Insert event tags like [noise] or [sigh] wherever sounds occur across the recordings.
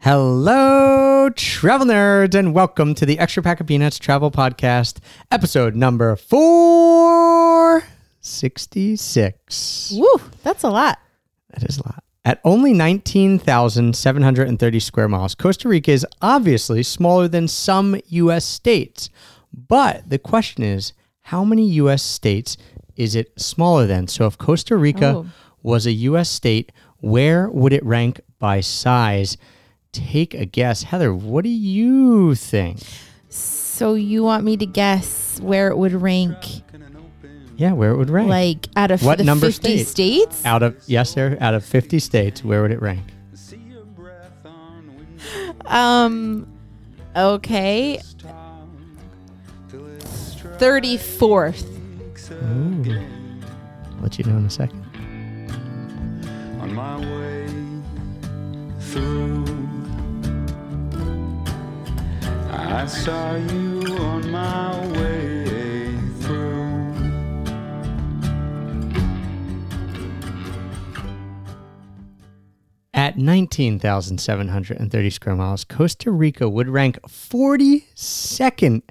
Hello, travel nerds, and welcome to the Extra Pack of Peanuts Travel Podcast, episode number 466. Woo, that's a lot. That is a lot. At only 19,730 square miles, Costa Rica is obviously smaller than some U.S. states. But the question is, how many U.S. states is it smaller than? So if Costa Rica Oh. was a U.S. state, where would it rank by size? Take a guess. Heather, what do you think? So you want me to guess where it would rank, Yeah, where it would rank. like out of What the number 50 state? states? out of, yes, sir, out of 50 states, where would it rank? Um, okay. 34th. Ooh. I'll let you know in a second. on my way through. I saw you on my way through. At 19,730 square miles, Costa Rica would rank 42nd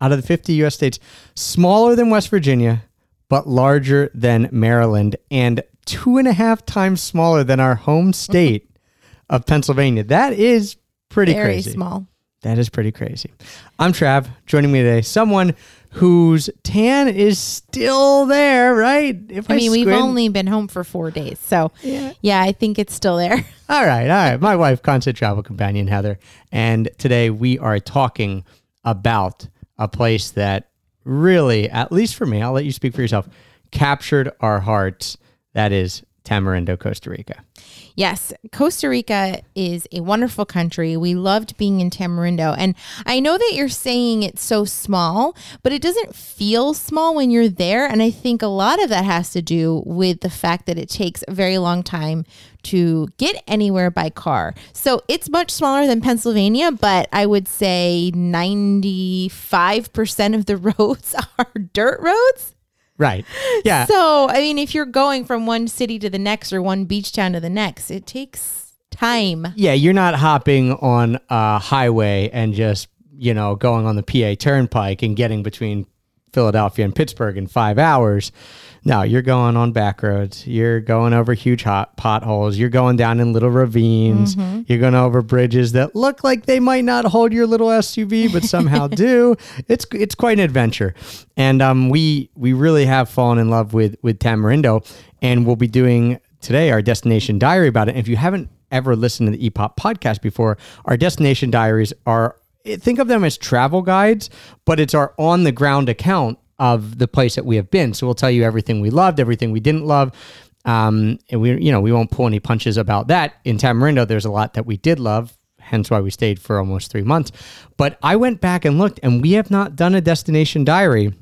out of the 50 U.S. states, smaller than West Virginia, but larger than Maryland, and two and a half times smaller than our home state [laughs] of Pennsylvania. That is pretty Very crazy. small. That is pretty crazy. I'm Trav. Joining me today, someone whose tan is still there, right? If I mean, we've only been home for four days. So, Yeah. yeah, I think it's still there. [laughs] All right, all right. My wife, constant travel companion Heather, and today we are talking about a place that really, at least for me, I'll let you speak for yourself, captured our hearts. That is Tamarindo, Costa Rica. Yes, Costa Rica is a wonderful country. We loved being in Tamarindo. And I know that you're saying it's so small, but it doesn't feel small when you're there. And I think a lot of that has to do with the fact that it takes a very long time to get anywhere by car. So it's much smaller than Pennsylvania, but I would say 95% of the [laughs] roads are dirt roads. Right. Yeah. So, I mean, if you're going from one city to the next or one beach town to the next, it takes time. yeah, you're not hopping on a highway and just, you know, going on the PA Turnpike and getting between Philadelphia and Pittsburgh in five hours. No, you're going on back roads. You're going over huge hot potholes. You're going down in little ravines. You're going over bridges that look like they might not hold your little SUV, but somehow [laughs] do. It's it's quite an adventure, and um, we we really have fallen in love with with Tamarindo, and we'll be doing today our destination diary about it. And if you haven't ever listened to the EPOP podcast before, our destination diaries are think of them as travel guides, but it's our on the ground account of the place that we have been. So we'll tell you everything we loved, everything we didn't love. Um, and we, you know, we won't pull any punches about that. In Tamarindo, there's a lot that we did love, hence why we stayed for almost three months. But I went back and looked, and we have not done a destination diary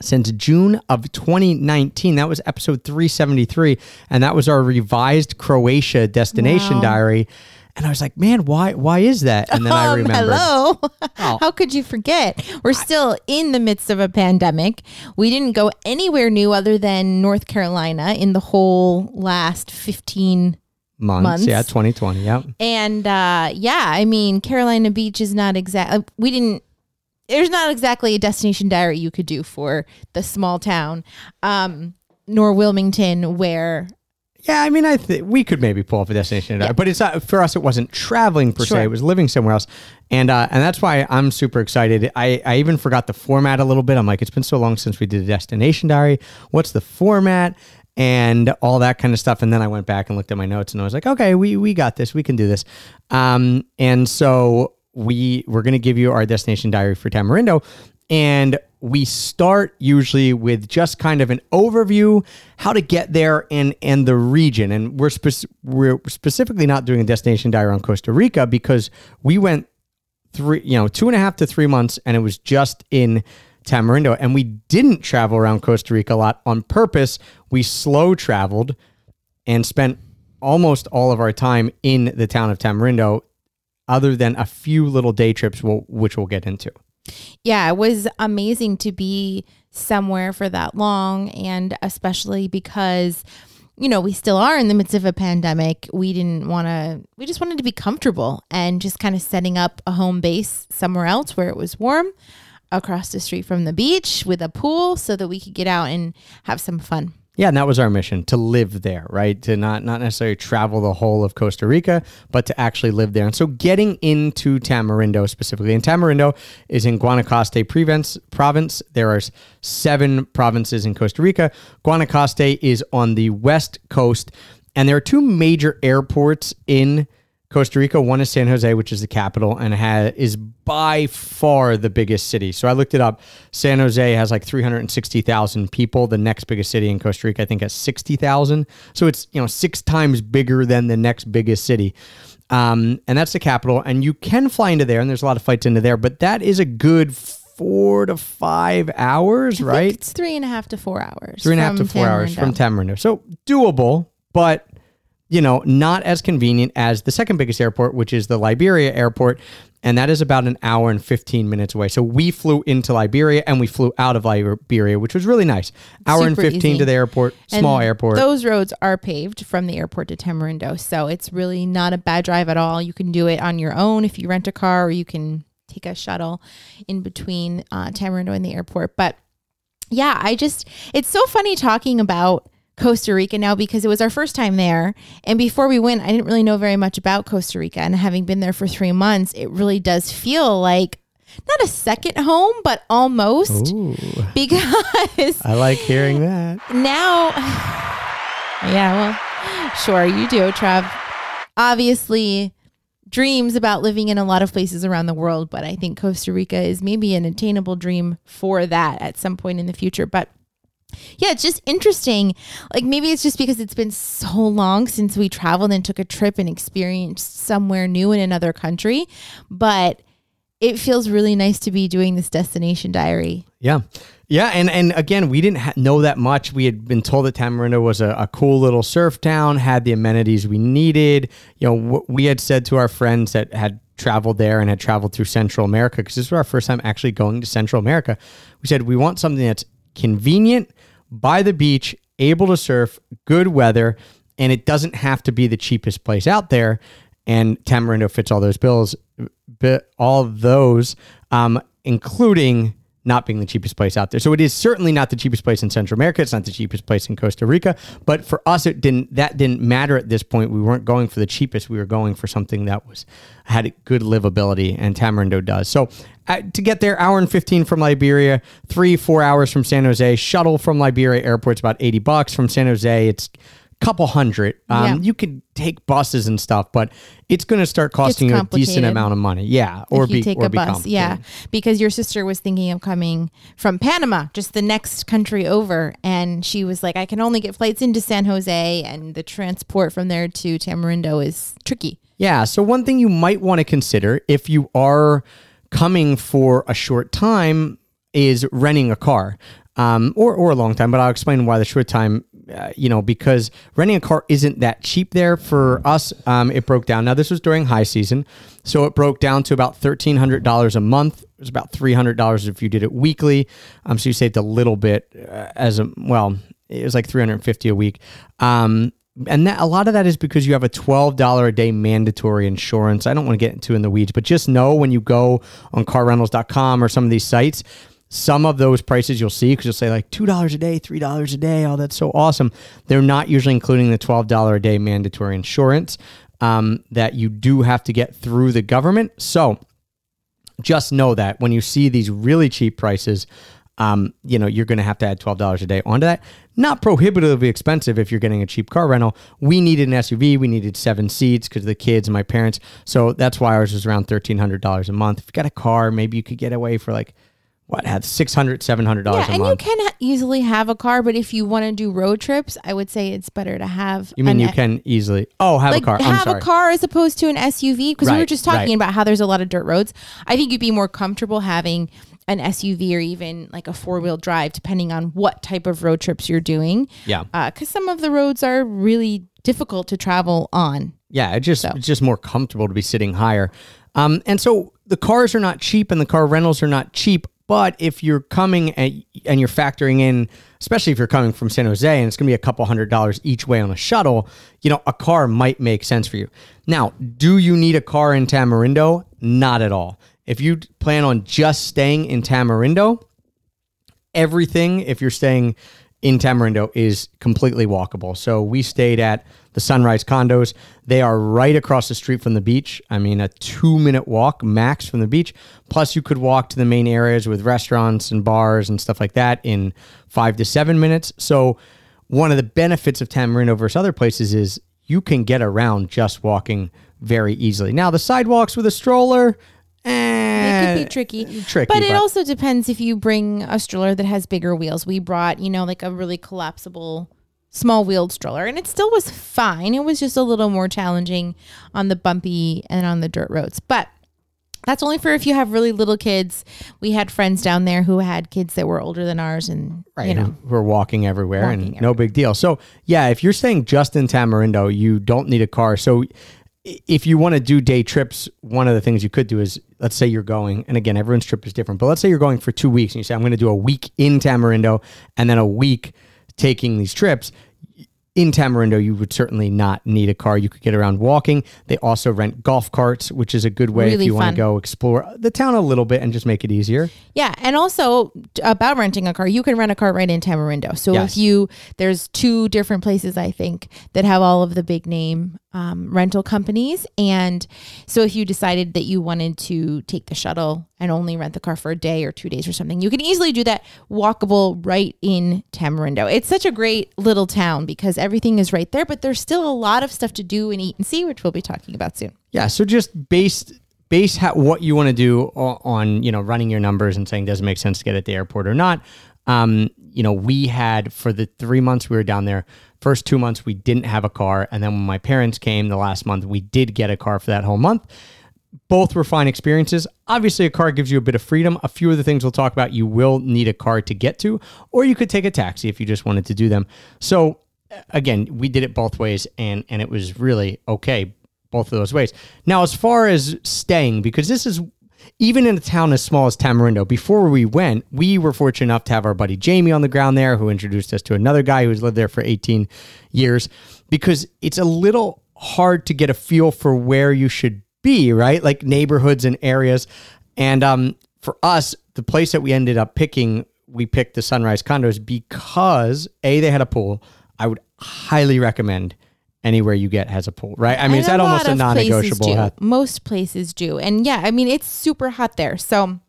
since June of 2019. That was episode 373, and that was our revised Croatia destination Wow. diary. And I was like, man, why why is that? And then I [laughs] Um, remembered. hello. [laughs] Oh. How could you forget? We're still in the midst of a pandemic. We didn't go anywhere new other than North Carolina in the whole last 15 months. months. Yeah, 2020. Yep. and uh yeah, I mean Carolina Beach is not exactly, we didn't there's not exactly a destination diary you could do for the small town. Um nor Wilmington where Yeah, I mean, I think we could maybe pull off a destination, Yeah. but it's not for us. It wasn't traveling per Sure. se; it was living somewhere else, and uh, and that's why I'm super excited. I I even forgot the format a little bit. I'm like, it's been so long since we did a destination diary. What's the format? And all that kind of stuff. And then I went back and looked at my notes, and I was like, okay, we we got this. We can do this. Um, and so we we're gonna give you our destination diary for Tamarindo, and we start usually with just kind of an overview how to get there and and the region. And we're spec- we're specifically not doing a destination diary on Costa Rica because we went three you know two and a half to three months and it was just in Tamarindo. And we didn't travel around Costa Rica a lot on purpose. We slow traveled and spent almost all of our time in the town of Tamarindo other than a few little day trips we'll, which we'll get into yeah, it was amazing to be somewhere for that long and especially because you know, we still are in the midst of a pandemic. We didn't want to, we just wanted to be comfortable and just kind of setting up a home base somewhere else where it was warm across the street from the beach with a pool so that we could get out and have some fun. Yeah, and that was our mission to live there, right? To not not necessarily travel the whole of Costa Rica, but to actually live there. And so getting into Tamarindo specifically, and Tamarindo is in Guanacaste province. Province. There are seven provinces in Costa Rica. Guanacaste is on the west coast, and there are two major airports in Costa Rica. One is San Jose, which is the capital, and ha- is by far the biggest city. So I looked it up. San Jose has like 360,000 people. The next biggest city in Costa Rica, I think, has 60,000. So it's you know six times bigger than the next biggest city. Um, and that's the capital. And you can fly into there, and there's a lot of flights into there, but that is a good four to five hours, I right? it's three and a half to four hours. Three and a half to four hours from Tamarindo. Tamarindo. So doable, but you know, not as convenient as the second biggest airport, which is the Liberia airport. And that is about an hour and 15 minutes away. So we flew into Liberia and we flew out of Liberia, which was really nice. Hour and 15 easy. to the airport, small And airport. Those roads are paved from the airport to Tamarindo. So it's really not a bad drive at all. You can do it on your own if you rent a car, or you can take a shuttle in between uh, Tamarindo and the airport. But yeah, I just, it's so funny talking about Costa Rica now because it was our first time there. And before we went, I didn't really know very much about Costa Rica. And having been there for three months, it really does feel like not a second home, but almost Ooh, [laughs] because I like hearing that. now [sighs] yeah well sure you do trav obviously dreams about living in a lot of places around the world but i think costa rica is maybe an attainable dream for that at some point in the future but yeah, it's just interesting. Like maybe it's just because it's been so long since we traveled and took a trip and experienced somewhere new in another country, but it feels really nice to be doing this destination diary. Yeah. Yeah. And, and again, we didn't ha- know that much. We had been told that Tamarindo was a, a cool little surf town, had the amenities we needed. You know, w- we had said to our friends that had traveled there and had traveled through Central America, because this was our first time actually going to Central America. We said, we want something that's convenient, by the beach, able to surf, good weather, and it doesn't have to be the cheapest place out there. And Tamarindo fits all those bills, bi- all those, um, including not being the cheapest place out there. So it is certainly not the cheapest place in Central America. It's not the cheapest place in Costa Rica. But for us, it didn't. That didn't matter at this point. We weren't going for the cheapest. We were going for something that was had good livability, and Tamarindo does. So uh, to get there, hour and fifteen from Liberia, three four hours from San Jose. Shuttle from Liberia airport's about eighty bucks. From San Jose, it's couple hundred. Um, Yeah. You could take buses and stuff, but it's going to start costing you a decent amount of money. Yeah, or be take or a be bus, yeah, because your sister was thinking of coming from Panama, just the next country over, and she was like, "I can only get flights into San Jose, and the transport from there to Tamarindo is tricky." Yeah. So one thing you might want to consider if you are coming for a short time is renting a car. Um, or, or a long time, but I'll explain why the short time, uh, you know, because renting a car isn't that cheap there for us. Um, it broke down. Now, this was during high season. So it broke down to about $1,300 a month. It was about $300 if you did it weekly. Um, so you saved a little bit uh, as a, well, it was like 350 a week. Um, and that a lot of that is because you have a $12 a day mandatory insurance. I don't want to get into in the weeds, but just know when you go on carrentals.com or some of these sites, some of those prices you'll see because you'll say like $2 a day, $3 a day. Oh, that's so awesome. They're not usually including the $12 a day mandatory insurance um, that you do have to get through the government. So just know that when you see these really cheap prices, um, you know, you're going to have to add $12 a day onto that. Not prohibitively expensive if you're getting a cheap car rental. We needed an SUV. We needed seven seats because the kids and my parents. So that's why ours was around $1,300 a month. If you got a car, maybe you could get away for like, what, had $600, $700 Yeah, a and you month. can ha- easily have a car, but if you want to do road trips, I would say it's better to have. You mean an you can easily, oh, have like a car. I'm have sorry. a car as opposed to an SUV because we were just talking right. about how there's a lot of dirt roads. I think you'd be more comfortable having an SUV or even like a four wheel drive, depending on what type of road trips you're doing. Yeah. because some of the roads are really difficult to travel on. Yeah, it just So. it's just more comfortable to be sitting higher. Um, and so the cars are not cheap and the car rentals are not cheap, But if you're coming and, and you're factoring in, especially if you're coming from San Jose and it's going to be a couple hundred dollars each way on a shuttle, you know, a car might make sense for you. Now, do you need a car in Tamarindo? Not at all. If you plan on just staying in Tamarindo, everything, if you're staying in Tamarindo, is completely walkable. So we stayed at the Sunrise condos. They are right across the street from the beach. I mean, a two minute walk max from the beach. Plus, you could walk to the main areas with restaurants and bars and stuff like that in five to seven minutes. So, one of the benefits of Tamarindo versus other places is you can get around just walking very easily. Now, the sidewalks with a stroller, eh, It could be tricky. tricky, But it but- also depends if you bring a stroller that has bigger wheels. We brought, you know, like a really collapsible small wheeled stroller and it still was fine. It was just a little more challenging on the bumpy and on the dirt roads. But that's only for if you have really little kids. We had friends down there who had kids that were older than ours and right, you know. who are walking everywhere Walking and no big deal. So yeah, if you're staying just in Tamarindo, you don't need a car. So if you want to do day trips, one of the things you could do is let's say you're going, and again, everyone's trip is different, but let's say you're going for two weeks and you say, I'm going to do a week in Tamarindo and then a week taking these trips. In Tamarindo, you would certainly not need a car. You could get around walking. They also rent golf carts, which is a good way if you want to go explore the town a little bit and just make it easier. Yeah, and also about renting a car, you can rent a car right in Tamarindo. So Yes. if you there's two different places I think that have all of the big name um, rental companies, and so if you decided that you wanted to take the shuttle and only rent the car for a day or two days or something, you can easily do that walkable right in Tamarindo. It's such a great little town because everything is right there, but there's still a lot of stuff to do and eat and see, which we'll be talking about soon. Yeah, so just based base how, what you want to do on you know running your numbers and saying does it make sense to get at the airport or not. Um, you know, we had for the three months we were down there. First two months we didn't have a car, and then when my parents came the last month, we did get a car for that whole month. Both were fine experiences. Obviously, a car gives you a bit of freedom. A few of the things we'll talk about, you will need a car to get to, or you could take a taxi if you just wanted to do them. So, uh, again, we did it both ways, and and it was really okay both of those ways. Now, as far as staying, because this is even in a town as small as Tamarindo, before we went, we were fortunate enough to have our buddy Jamie on the ground there, who introduced us to another guy who's lived there for 18 years, because it's a little hard to get a feel for where you should be, right? Like neighborhoods and areas. And um, for us, the place that we ended up picking, we picked the Sunrise condos because A, they had a pool. I would highly recommend anywhere you get has a pool, right? I mean, is And that almost a non negotiable? Most places do. And yeah, I mean, it's super hot there. So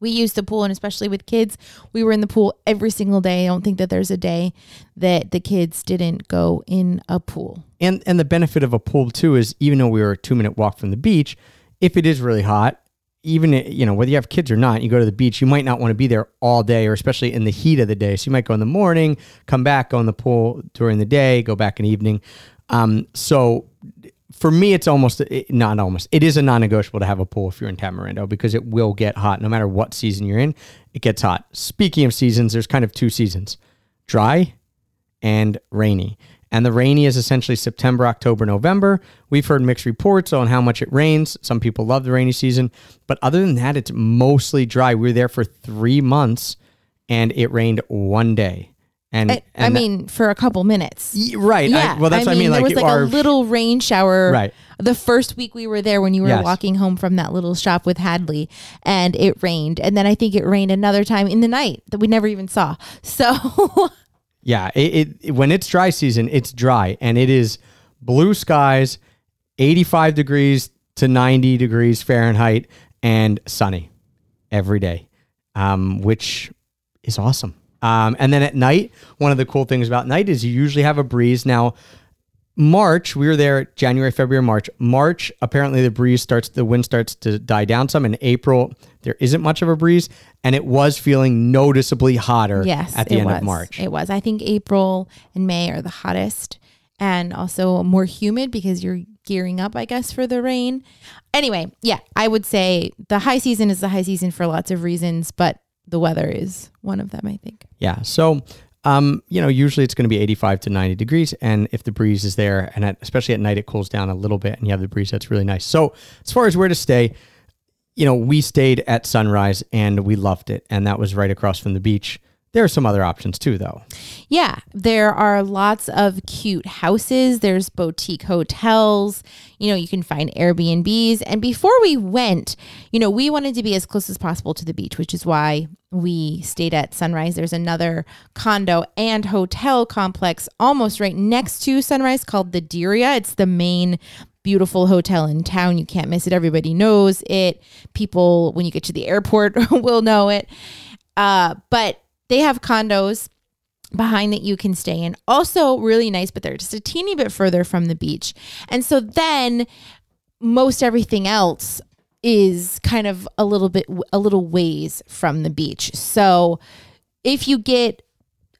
we use the pool, and especially with kids, we were in the pool every single day. I don't think that there's a day that the kids didn't go in a pool. And and the benefit of a pool too is even though we were a two minute walk from the beach, if it is really hot, even you know whether you have kids or not, you go to the beach, you might not want to be there all day, or especially in the heat of the day. So you might go in the morning, come back, go in the pool during the day, go back in the evening. Um, so for me, it's almost not almost. It is a non-negotiable to have a pool if you're in Tamarindo because it will get hot no matter what season you're in. It gets hot. Speaking of seasons, there's kind of two seasons: dry and rainy. And the rainy is essentially September, October, November. We've heard mixed reports on how much it rains. Some people love the rainy season, but other than that, it's mostly dry. We were there for three months, and it rained one day. And, I, I and that- mean, for a couple minutes. Y- right? I- Yeah. well, that's what I mean. There Like, was like our, a little rain shower. Right. The first week we were there when you were Yes. walking home from that little shop with Hadley and it rained. And then I think it rained another time in the night that we never even saw. So [laughs] Yeah, it, it when it's dry season, it's dry and it is blue skies, 85 degrees to 90 degrees Fahrenheit and sunny every day. Um, which is awesome. Um, and then at night, one of the cool things about night is you usually have a breeze. Now, March, we were there January, February, March. March, apparently the breeze starts, the wind starts to die down some. In April, there isn't much of a breeze, and it was feeling noticeably hotter yes, at the end was. of March. It was. I think April and May are the hottest and also more humid because you're gearing up, I guess, for the rain. Anyway, yeah, I would say the high season is the high season for lots of reasons, but the weather is one of them, I think. Yeah. So, um, you know, usually it's going to be 85 to 90 degrees. And if the breeze is there, and at, especially at night, it cools down a little bit and you have the breeze, that's really nice. So, as far as where to stay, you know, we stayed at Sunrise and we loved it, and that was right across from the beach. There are some other options too, though. Yeah, there are lots of cute houses. There's boutique hotels. You know, you can find Airbnbs. And before we went, you know, we wanted to be as close as possible to the beach, which is why we stayed at Sunrise. There's another condo and hotel complex almost right next to Sunrise called the Diria. It's the main beautiful hotel in town. You can't miss it. Everybody knows it. People, when you get to the airport, [laughs] will know it. Uh, but they have condos behind that you can stay in. Also, really nice, but they're just a teeny bit further from the beach. And so then most everything else is kind of a little bit a little ways from the beach. So if you get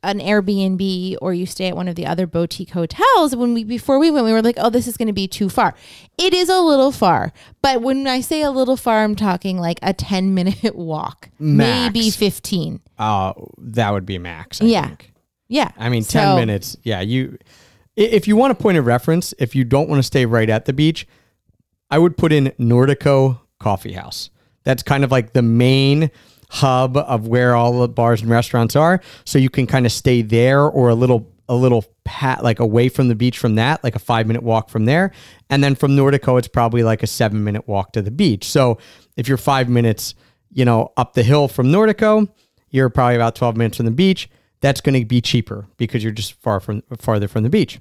an Airbnb or you stay at one of the other boutique hotels, when we before we went, we were like, "Oh, this is going to be too far." It is a little far, but when I say a little far, I'm talking like a 10 [laughs] minute walk, Max. maybe 15. Uh, that would be max. I Yeah. think. Yeah, I mean, So- ten minutes. Yeah, you. If you want a point of reference, if you don't want to stay right at the beach, I would put in Nordico Coffee House. That's kind of like the main hub of where all the bars and restaurants are. So you can kind of stay there or a little a little pat like away from the beach from that, like a five minute walk from there. And then from Nordico, it's probably like a seven minute walk to the beach. So if you're five minutes, you know, up the hill from Nordico, you're probably about 12 minutes from the beach. That's going to be cheaper because you're just far from farther from the beach.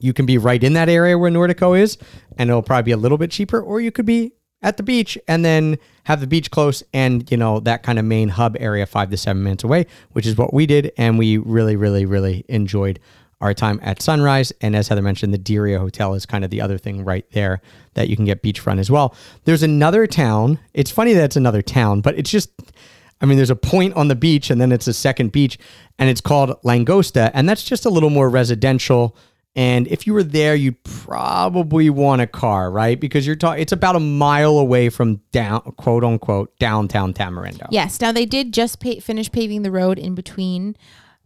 You can be right in that area where Nordico is, and it'll probably be a little bit cheaper, or you could be at the beach and then have the beach close and you know that kind of main hub area five to seven minutes away, which is what we did, and we really, really, really enjoyed our time at Sunrise. And as Heather mentioned, the Diria Hotel is kind of the other thing right there that you can get beachfront as well. There's another town. It's funny that it's another town, but it's just I mean, there's a point on the beach and then it's a second beach and it's called Langosta. And that's just a little more residential. And if you were there, you'd probably want a car, right? Because you're talking, it's about a mile away from down, quote unquote, downtown Tamarindo. Yes. Now they did just pay, finish paving the road in between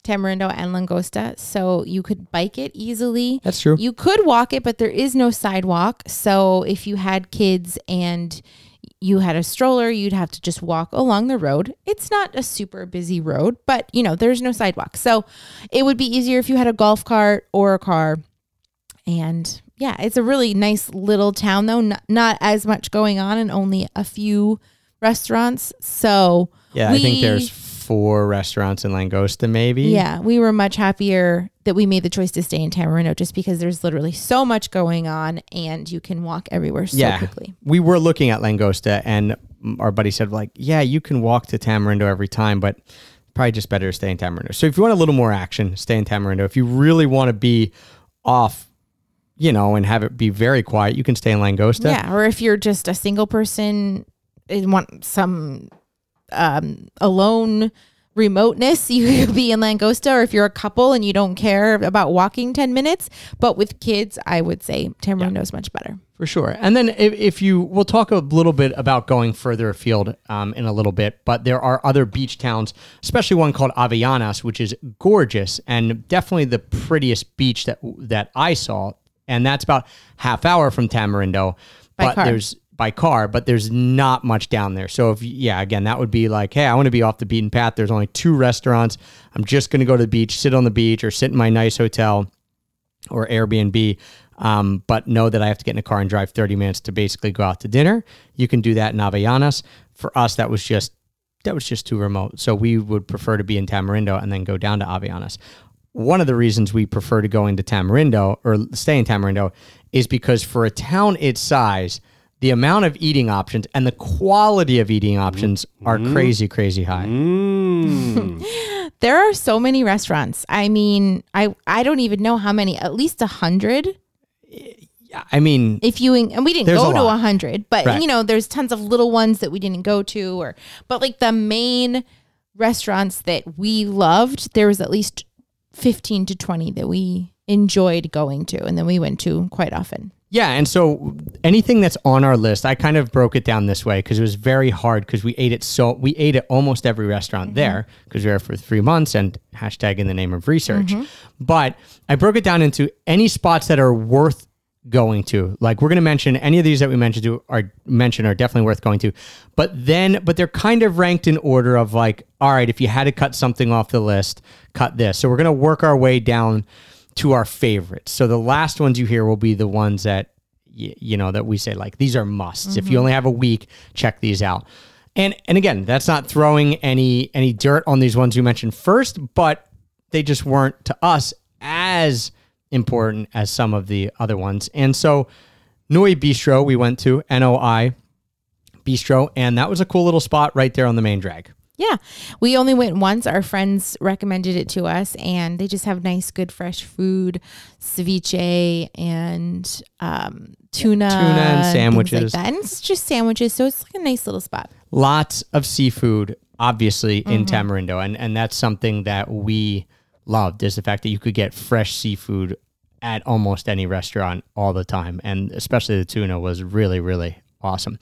Tamarindo and Langosta, so you could bike it easily. That's true. You could walk it, but there is no sidewalk. So if you had kids and you had a stroller, you'd have to just walk along the road. It's not a super busy road, but you know, there's no sidewalk. So it would be easier if you had a golf cart or a car. And yeah, it's a really nice little town though, not, not as much going on and only a few restaurants. So Yeah, I think there's four restaurants in Langosta, maybe. yeah, we were much happier that we made the choice to stay in Tamarindo just because there's literally so much going on and you can walk everywhere so yeah. quickly. We were looking at Langosta, and our buddy said, like, yeah, you can walk to Tamarindo every time, but probably just better to stay in Tamarindo. So if you want a little more action, stay in Tamarindo. If you really want to be off, you know, and have it be very quiet, you can stay in Langosta. Yeah, or if you're just a single person and want some um, alone remoteness, [laughs] you could be in Langosta. Or if you're a couple and you don't care about walking 10 minutes, but with kids, I would say Tamarindo is much better. For sure. And then if, if you, we'll talk a little bit about going further afield um, in a little bit, but there are other beach towns, especially one called Avellanas, which is gorgeous and definitely the prettiest beach that that I saw. And that's about half hour from Tamarindo. By but car. there's by car, but there's not much down there. So if yeah, again, that would be like, hey, I want to be off the beaten path. There's only two restaurants. I'm just going to go to the beach, sit on the beach, or sit in my nice hotel or Airbnb. Um, but know that I have to get in a car and drive 30 minutes to basically go out to dinner. You can do that in Avellanas. For us, that was just that was just too remote. So we would prefer to be in Tamarindo and then go down to Avellanas. One of the reasons we prefer to go into Tamarindo or stay in Tamarindo is because for a town its size, the amount of eating options and the quality of eating options are crazy, crazy high. Mm. [laughs] There are so many restaurants. I mean, I I don't even know how many. At least a hundred. I mean, If you and we didn't go a to a hundred, but Right. you know, there's tons of little ones that we didn't go to, or but like the main restaurants that we loved, there was at least fifteen to twenty that we enjoyed going to, and then we went to quite often. Yeah, and so anything that's on our list, I kind of broke it down this way because it was very hard because we ate it so we ate at almost every restaurant mm-hmm. there because we were there for three months and hashtag in the name of research. Mm-hmm. But I broke it down into any spots that are worth going to. Like we're going to mention any of these that we mentioned to are mentioned are definitely worth going to. But then but they're kind of ranked in order of like all right, if you had to cut something off the list, cut this. So we're going to work our way down to our favorites. So the last ones you hear will be the ones that y- you know that we say like these are musts. If you mm-hmm. only have a week, check these out. And and again, that's not throwing any any dirt on these ones you mentioned first, but they just weren't to us as important as some of the other ones. And so Noi Bistro we went to, N O I Bistro, and that was a cool little spot right there on the main drag. Yeah. We only went once. Our friends recommended it to us, and they just have nice, good, fresh food, ceviche and um, tuna, Tuna and sandwiches. Like. And it's just sandwiches. So it's like a nice little spot. lots of seafood obviously in tamarindo and and that's something that we loved is the fact that you could get fresh seafood at almost any restaurant all the time and especially the tuna was really really awesome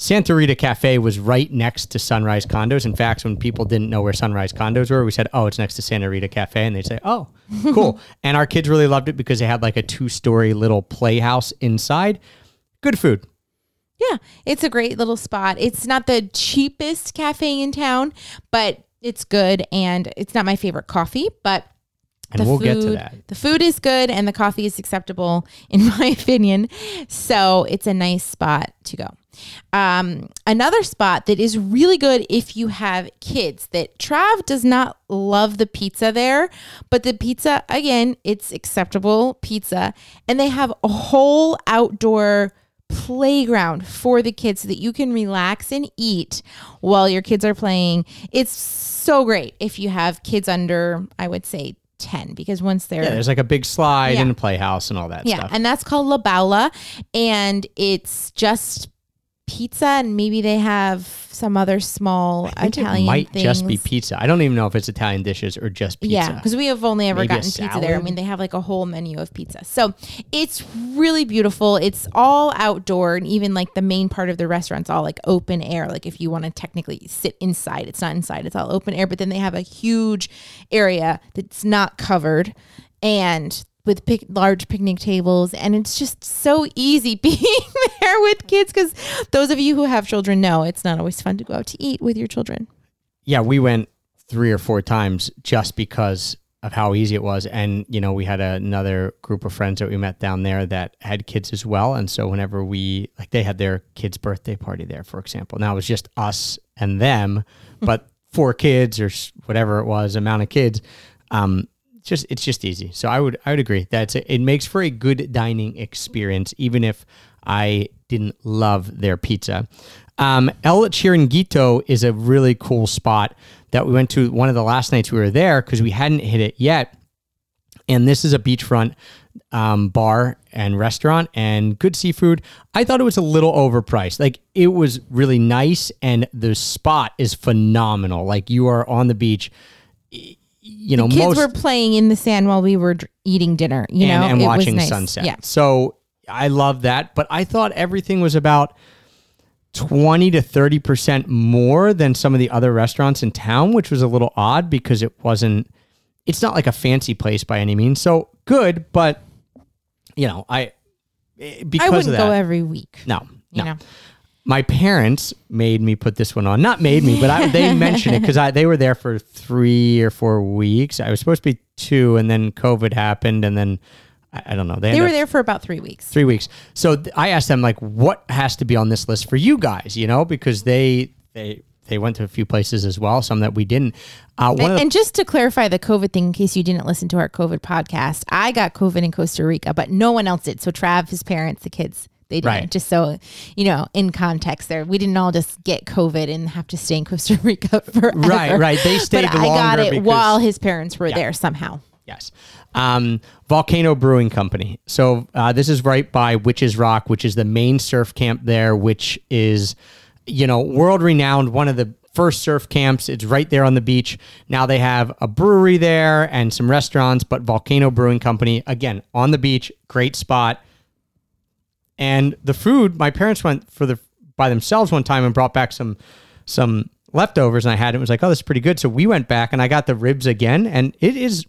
Santa Rita Cafe was right next to Sunrise Condos. In fact, when people didn't know where Sunrise Condos were, we said, "Oh, it's next to Santa Rita Cafe," and they'd say, "Oh, [laughs] cool." and our kids really loved it because they had like a two-story little playhouse inside. Good food. Yeah. It's a great little spot. It's not the cheapest cafe in town, but it's good. And it's not my favorite coffee, but And we'll get to that. The food is good and the coffee is acceptable, [laughs] in my opinion. So it's a nice spot to go. Um, another spot that is really good if you have kids that Trav does not love the pizza there, but the pizza, again, it's acceptable pizza. And they have a whole outdoor playground for the kids so that you can relax and eat while your kids are playing. It's so great if you have kids under, I would say, 10 because once they're Yeah, there's like a big slide Yeah. and a playhouse and all that yeah, stuff. and that's called La Baula, and it's just pizza, and maybe they have some other small Italian it might things. just be pizza. I don't even know if it's Italian dishes or just pizza. Yeah, because we have only ever Maybe gotten pizza there. I mean, they have like a whole menu of pizza. So it's really beautiful. It's all outdoor, and even like the main part of the restaurant's all like open air. Like if you want to technically sit inside, it's not inside, it's all open air. But then they have a huge area that's not covered and with pic- large picnic tables. And it's just so easy [laughs] being there with kids because those of you who have children know it's not always fun to go out to eat with your children. yeah, we went three or four times just because of how easy it was. And, you know, we had another group of friends that we met down there that had kids as well. And so whenever we, like, they had their kid's birthday party there, for example. Now it was just us and them, but four kids or whatever it was, amount of kids. Um, just it's just easy. So I would I would agree that it makes for a good dining experience, even if I didn't love their pizza. Um, El Chiringuito is a really cool spot that we went to one of the last nights we were there because we hadn't hit it yet. And this is a beachfront um, bar and restaurant and good seafood. I thought it was a little overpriced. Like it was really nice and the spot is phenomenal. Like you are on the beach. You know, Kids most were playing in the sand while we were eating dinner, you and, know, and It was watching nice. sunset. Yeah. So I love that, but I thought everything was about 20 to 30% more than some of the other restaurants in town, which was a little odd because it wasn't it's not like a fancy place by any means. So good, but you know, I eh, because I wouldn't of that. go every week. no. You No. know, My parents made me put this one on. Not made me, but I, they [laughs] mentioned it because they were there for three or four weeks. I was supposed to be two, and then COVID happened, and then I, I don't know. they ended were up- there for about three weeks. three weeks. So th- I asked them like, what has to be on this list for you guys? You know, because they they they went to a few places as well, some that we didn't. Uh, And, the, and just to clarify the COVID thing, in case you didn't listen to our COVID podcast, I got COVID in Costa Rica, but no one else did. So Trav, his parents, the kids, they didn't. Right. Just so you know, in context, there, we didn't all just get COVID and have to stay in Costa Rica [laughs] forever. Right, right. They stayed but I got it because- while his parents were there somehow. Yes. Um, Volcano Brewing Company. So uh, this is right by Witches Rock, which is the main surf camp there, which is, you know, world renowned, one of the first surf camps. It's right there on the beach. Now they have a brewery there and some restaurants, but Volcano Brewing Company, again, on the beach, great spot. And the food, my parents went for the by themselves one time and brought back some some leftovers and I had it. It was like, oh, this is pretty good. So we went back and I got the ribs again, and it is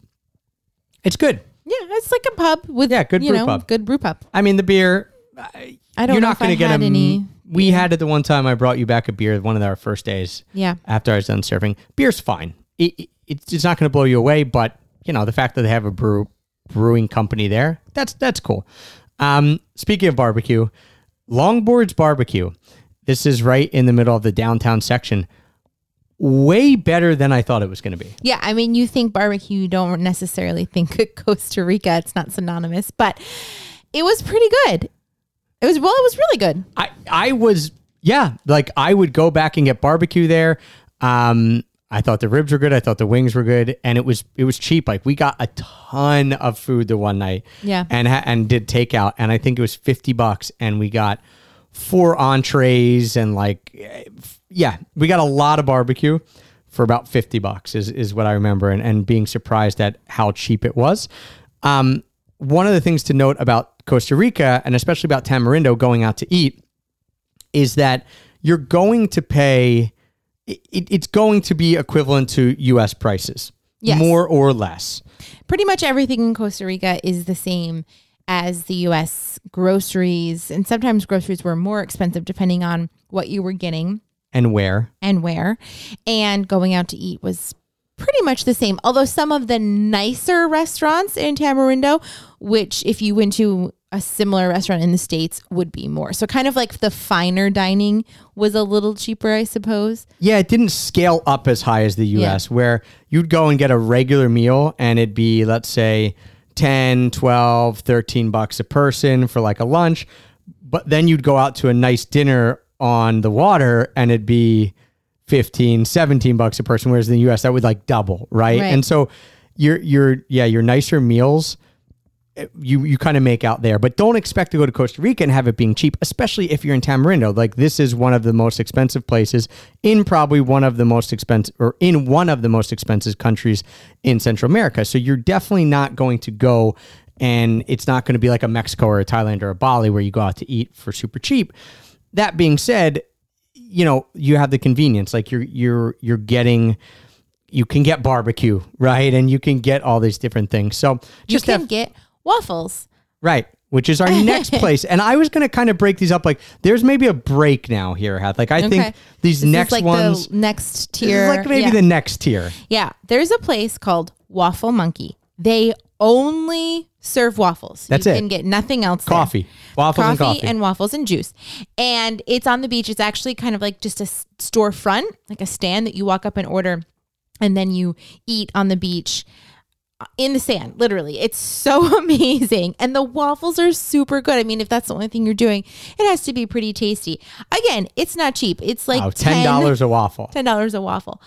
it's good. Yeah, it's like a pub with Yeah, good you brew know, pub. good brew pub. I mean, the beer. I don't you're know not going to get a, any. We had it the one time I brought you back a beer, one of our first days. Yeah. After I was done serving, beer's fine. It, it, it's not going to blow you away, but you know the fact that they have a brew brewing company there, that's that's cool. Um, speaking of barbecue, Longboards Barbecue. This is right in the middle of the downtown section. Way better than I thought it was going to be. Yeah, I mean, you think barbecue, you don't necessarily think [laughs] Costa Rica. It's not synonymous, but it was pretty good. It was well, it was really good. I I was yeah, like I would go back and get barbecue there. Um, I thought the ribs were good. I thought the wings were good, and it was it was cheap. Like we got a ton of food the one night, Yeah. and ha- and did takeout, and I think it was fifty bucks, and we got four entrees and like yeah, we got a lot of barbecue for about fifty bucks is is what I remember, and and being surprised at how cheap it was. Um, one of the things to note about Costa Rica, and especially about Tamarindo going out to eat, is that you're going to pay it, it's going to be equivalent to US prices Yes. more or less Pretty much everything in Costa Rica is the same as the US groceries, and sometimes groceries were more expensive depending on what you were getting and where and where. And going out to eat was pretty much the same. Although some of the nicer restaurants in Tamarindo, which if you went to a similar restaurant in the States would be more. So kind of like the finer dining was a little cheaper, I suppose. yeah it didn't scale up as high as the US where you'd go and get a regular meal and it'd be let's say 10 12 13 bucks a person for like a lunch but then you'd go out to a nice dinner on the water and it'd be 15 17 bucks a person whereas in the US that would like double right, Right. and so your your yeah your nicer meals you you kind of make out there. But don't expect to go to Costa Rica and have it being cheap especially if you're in Tamarindo. Like this is one of the most expensive places in probably one of the most expensive or in one of the most expensive countries in Central America. So you're definitely not going to go and it's not going to be like a Mexico or a Thailand or a Bali where you go out to eat for super cheap. That being said you know you have the convenience. Like you're you're you're getting you can get barbecue right? And you can get all these different things. So just you can have, get waffles. right which is our next [laughs] place and i was going to kind of break these up like there's maybe a break now here Hath. like i Okay. think these This next is like ones the next this tier. is like maybe yeah. the next tier Yeah, there's a place called Waffle Monkey. They only serve waffles. That's you it. can get nothing else. there. coffee waffles and coffee and waffles and juice. And it's on the beach. It's actually kind of like just a s- storefront, like a stand that you walk up and order and then you eat on the beach in the sand, literally. It's so [laughs] amazing. And the waffles are super good. I mean, if that's the only thing you're doing, it has to be pretty tasty. Again, it's not cheap. It's like oh, $10 a waffle [laughs] ten dollars a waffle.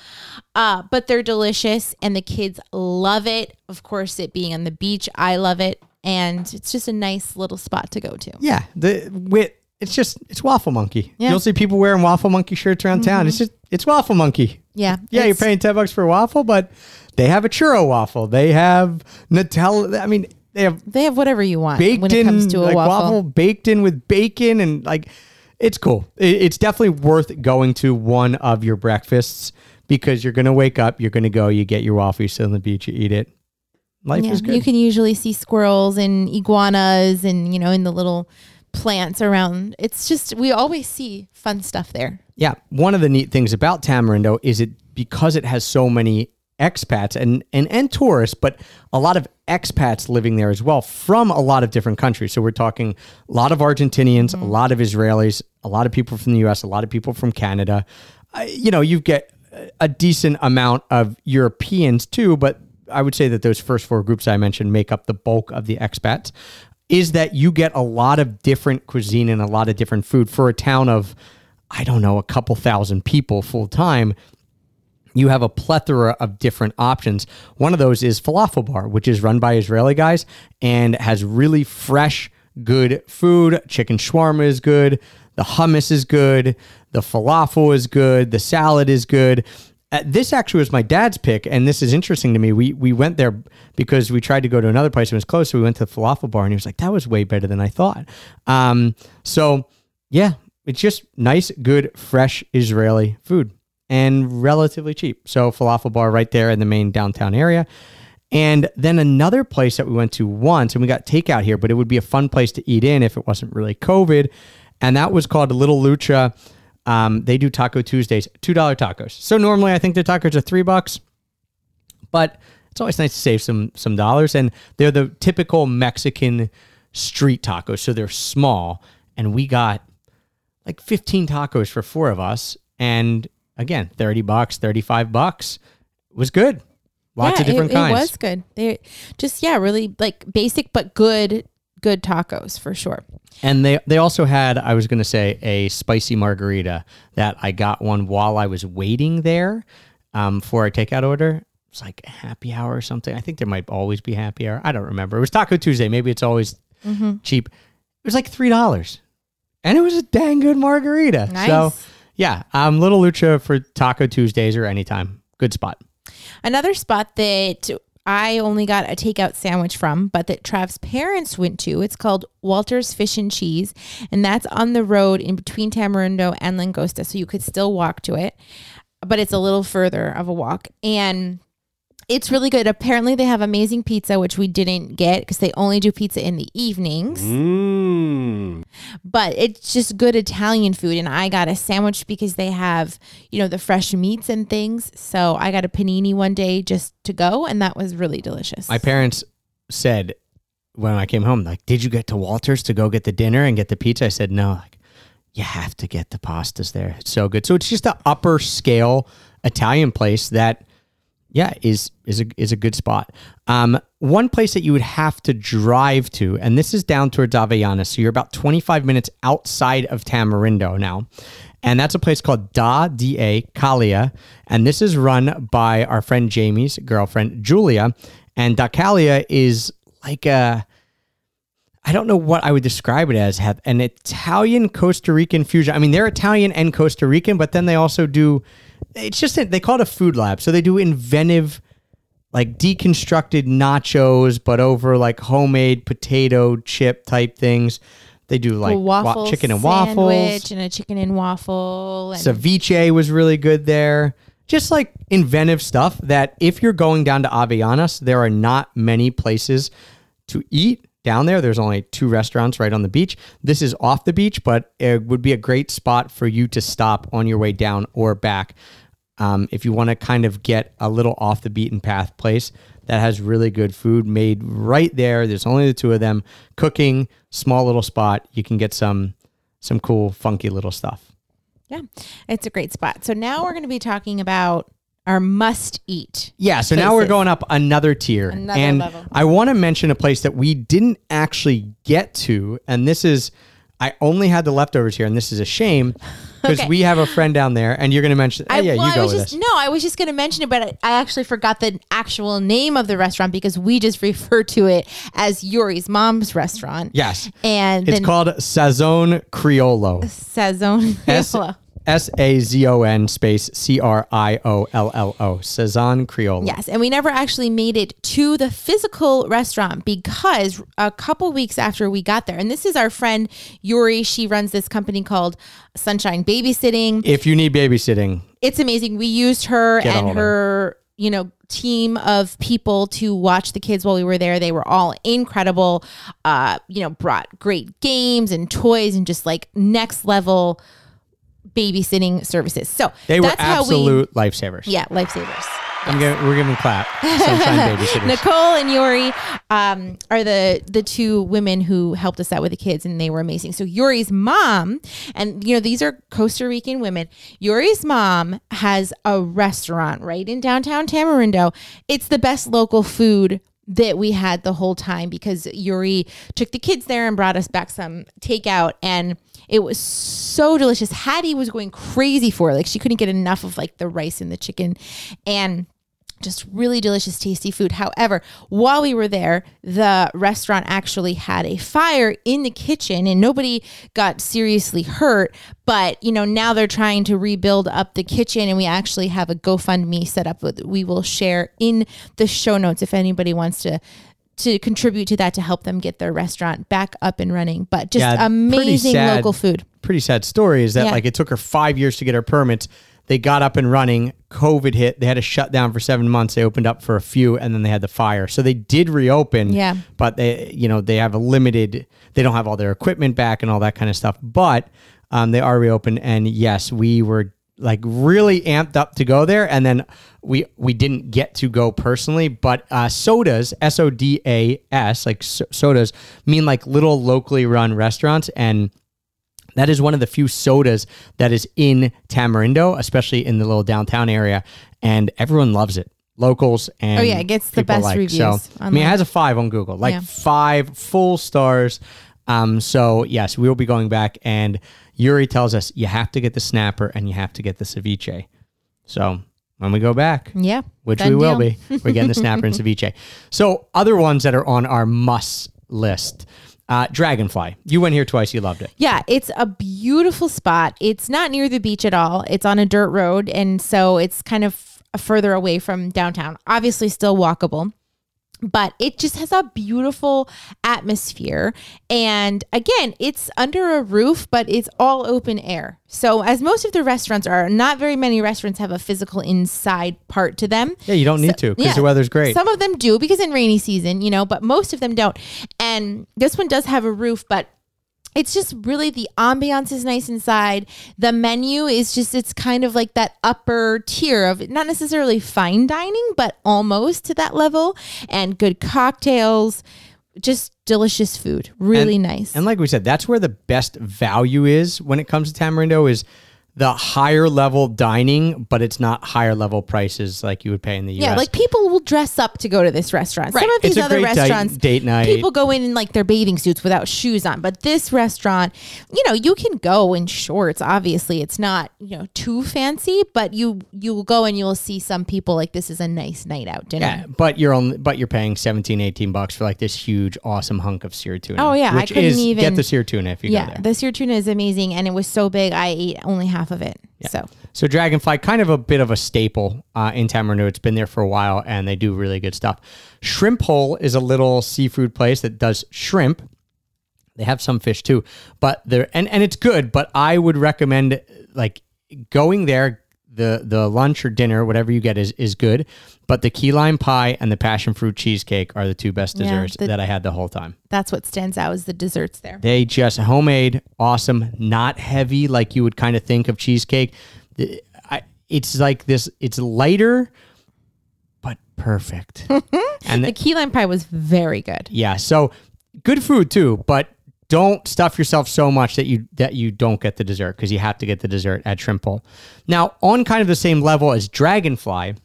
Uh, but they're delicious and the kids love it. Of course, it being on the beach, I love it. And it's just a nice little spot to go to. yeah the wit it's just it's waffle monkey Yeah. you'll see people wearing waffle monkey shirts around town it's just it's waffle monkey Yeah. Yeah, you're paying ten bucks for a waffle, but they have a churro waffle. They have Nutella. I mean, they have They have whatever you want baked when it in comes to a like waffle. baked in with bacon and like it's cool. It- it's definitely worth going to one of your breakfasts because you're gonna wake up, you're gonna go, you get your waffle, you sit on the beach, you eat it. Life Yeah, is good. You can usually see squirrels and iguanas and, you know, in the little plants around. It's just, we always see fun stuff there. Yeah, one of the neat things about Tamarindo is it because it has so many expats and, and and tourists, but a lot of expats living there as well from a lot of different countries. So we're talking a lot of Argentinians, a lot of Israelis, a lot of people from the U.S., a lot of people from Canada. Uh, you know, you get a decent amount of Europeans too, but I would say that those first four groups I mentioned make up the bulk of the expats. Is that you get a lot of different cuisine and a lot of different food for a town of I don't know, a couple thousand people full time, you have a plethora of different options. One of those is Falafel Bar, which is run by Israeli guys and has really fresh, good food. Chicken shawarma is good. The hummus is good. The falafel is good. The salad is good. Uh, this actually was my dad's pick, and this is interesting to me. We we went there because we tried to go to another place that was close. So we went to the falafel bar, and he was like, "That was way better than I thought." Um, so yeah, it's just nice, good, fresh Israeli food and relatively cheap. So falafel bar right there in the main downtown area. And then another place that we went to once, and we got takeout here, but it would be a fun place to eat in if it wasn't really COVID. And that was called Little Lucha. Um, they do Taco Tuesdays, two dollar tacos. So normally I think the tacos are three bucks, but it's always nice to save some some dollars. And they're the typical Mexican street tacos, so they're small. And we got like 15 tacos for four of us, and again, 30 bucks, 35 bucks. Was good. Lots yeah, of different it, kinds. It was good. They just yeah, really like basic but good good tacos for sure. And they they also had I was going to say a spicy margarita that I got one while I was waiting there um, for a takeout order. It's like a happy hour or something. I think there might always be happy hour. I don't remember. It was Taco Tuesday. Maybe it's always Mm-hmm. cheap. It was like three dollars, and it was a dang good margarita. Nice. So yeah, um, Little Lucha for Taco Tuesdays or anytime. Good spot. Another spot that I only got a takeout sandwich from, but that Trav's parents went to. It's called Walter's Fish and Cheese, and that's on the road in between Tamarindo and Langosta, so you could still walk to it, but it's a little further of a walk. And it's really good. Apparently, they have amazing pizza, which we didn't get because they only do pizza in the evenings. Mmm. But it's just good Italian food. And I got a sandwich because they have, you know, the fresh meats and things. So I got a panini one day just to go, and that was really delicious. My parents said when I came home, like, "Did you get to Walters to go get the dinner and get the pizza?" I said, "No." Like, you have to get the pastas there. It's so good. So it's just an upper scale Italian place that, yeah, is is a is a good spot. Um, one place that you would have to drive to, and this is down towards Avellanas, so you're about 25 minutes outside of Tamarindo now. And that's a place called Da Da Calia. And this is run by our friend Jamie's girlfriend, Julia. And Da Calia is like a, I don't know what I would describe it as, have an Italian Costa Rican fusion. I mean, they're Italian and Costa Rican, but then they also do, it's just, they call it a food lab. So they do inventive, like deconstructed nachos, but over like homemade potato chip type things. They do like a wa- waffle chicken and waffles. and a chicken and waffle. And Ceviche was really good there. Just like inventive stuff that if you're going down to Avellanas, there are not many places to eat down there. There's only two restaurants right on the beach. This is off the beach, but it would be a great spot for you to stop on your way down or back. Um, if you want to kind of get a little off the beaten path place that has really good food made right there. There's only the two of them cooking, small little spot. You can get some some cool, funky little stuff. yeah, it's a great spot. So now we're going to be talking about our must eat. Yeah, so now we're going up another tier. Another and level. I want to mention a place that we didn't actually get to. And this is, I only had the leftovers here, and this is a shame because Okay. we have a friend down there, and you're going to mention, oh, yeah, well, you I go was with just this. no, I was just going to mention it, but I, I actually forgot the actual name of the restaurant because we just refer to it as Yuri's mom's restaurant. Yes. and It's then called Sazon Criollo. Sazon. S S A Z O N space C R I O L L O. Sazon Criollo. Yes, and we never actually made it to the physical restaurant because a couple weeks after we got there, and this is our friend Yuri. She runs this company called Sunshine Babysitting. If you need babysitting, It's amazing. We used her Get and her, you know, team of people to watch the kids while we were there. They were all incredible. Uh, you know, brought great games and toys and just like next level babysitting services. So they were that's how we absolute lifesavers. yeah, lifesavers. I'm giving, we're giving a clap. [laughs] Nicole and Yuri um, are the the two women who helped us out with the kids, and they were amazing. So Yuri's mom, and you know these are Costa Rican women. Yuri's mom has a restaurant right in downtown Tamarindo. It's the best local food that we had the whole time because Yuri took the kids there and brought us back some takeout and it was so delicious. Hattie was going crazy for it. Like she couldn't get enough of like the rice and the chicken and just really delicious, tasty food. However, while we were there, the restaurant actually had a fire in the kitchen and nobody got seriously hurt. But, you know, now they're trying to rebuild up the kitchen and we actually have a GoFundMe set up that we will share in the show notes if anybody wants to to contribute to that to help them get their restaurant back up and running. But just Yeah, amazing sad. local food. pretty sad story is that Yeah. like it took her five years to get her permits. They got up and running. COVID hit. They had to shut down for seven months. They opened up for a few, and then they had the fire. So they did reopen. Yeah. But they, you know, they have a limited. They don't have all their equipment back and all that kind of stuff. But um, they are reopened, and yes, we were like really amped up to go there, and then we we didn't get to go personally. But uh, sodas, S O D A S, like so- sodas, mean like little locally run restaurants, and that is one of the few sodas that is in Tamarindo, especially in the little downtown area, and everyone loves it. Locals and Oh, yeah, it gets the best alike. reviews So I mean, it has a five on Google, like Yeah. five full stars. Um, so yes, we will be going back, and Yuri tells us you have to get the snapper and you have to get the ceviche. So when we go back, Yeah. which we will deal. be. We're getting the snapper and [laughs] ceviche. So other ones that are on our must list. Uh, Dragonfly. You went here twice. You loved it. Yeah, it's a beautiful spot. It's not near the beach at all. It's on a dirt road. And so it's kind of further away from downtown. Obviously, still walkable. But it just has a beautiful atmosphere. And again, it's under a roof, but it's all open air. So, as most of the restaurants are, not very many restaurants have a physical inside part to them. Yeah, you don't need to because yeah. the weather's great. Some of them do because in rainy season, you know, but most of them don't. And this one does have a roof, but it's just really the ambiance is nice inside. The menu is just it's kind of like that upper tier of not necessarily fine dining, but almost to that level. And good cocktails, just delicious food, really nice. And like we said, that's where the best value is when it comes to Tamarindo is the higher level dining, but it's not higher level prices like you would pay in the US. Yeah, like people will dress up to go to this restaurant. Some of these It's a other great date- restaurants, date night. people go in in like their bathing suits without shoes on. But this restaurant, you know, you can go in shorts. Obviously, it's not you know too fancy, but you you will go and you will see some people like this is a nice night out dinner. yeah, but you're only but you're paying 17, 18 bucks for like this huge awesome hunk of seared tuna. Oh, yeah, I couldn't is even- get the seared tuna if you Yeah, go there. the seared tuna is amazing, and it was so big. I ate only half of it. So So Dragonfly, kind of a bit of a staple uh, in Tamarindo. It's been there for a while, and they do really good stuff. Shrimp Hole is a little seafood place that does shrimp. They have some fish too, but they're and and it's good. But I would recommend like going there. The the lunch or dinner, whatever you get, is is good. But the key lime pie and the passion fruit cheesecake are the two best Yeah, desserts the- that I had the whole time. that's what stands out is the desserts there. They just homemade, awesome, not heavy like you would kind of think of cheesecake. I, it's like this. It's lighter, but perfect. [laughs] and The the, key lime pie was very good. yeah, so good food too, but don't stuff yourself so much that you that you don't get the dessert because you have to get the dessert at Shrimp Hole. Now, on kind of the same level as Dragonfly,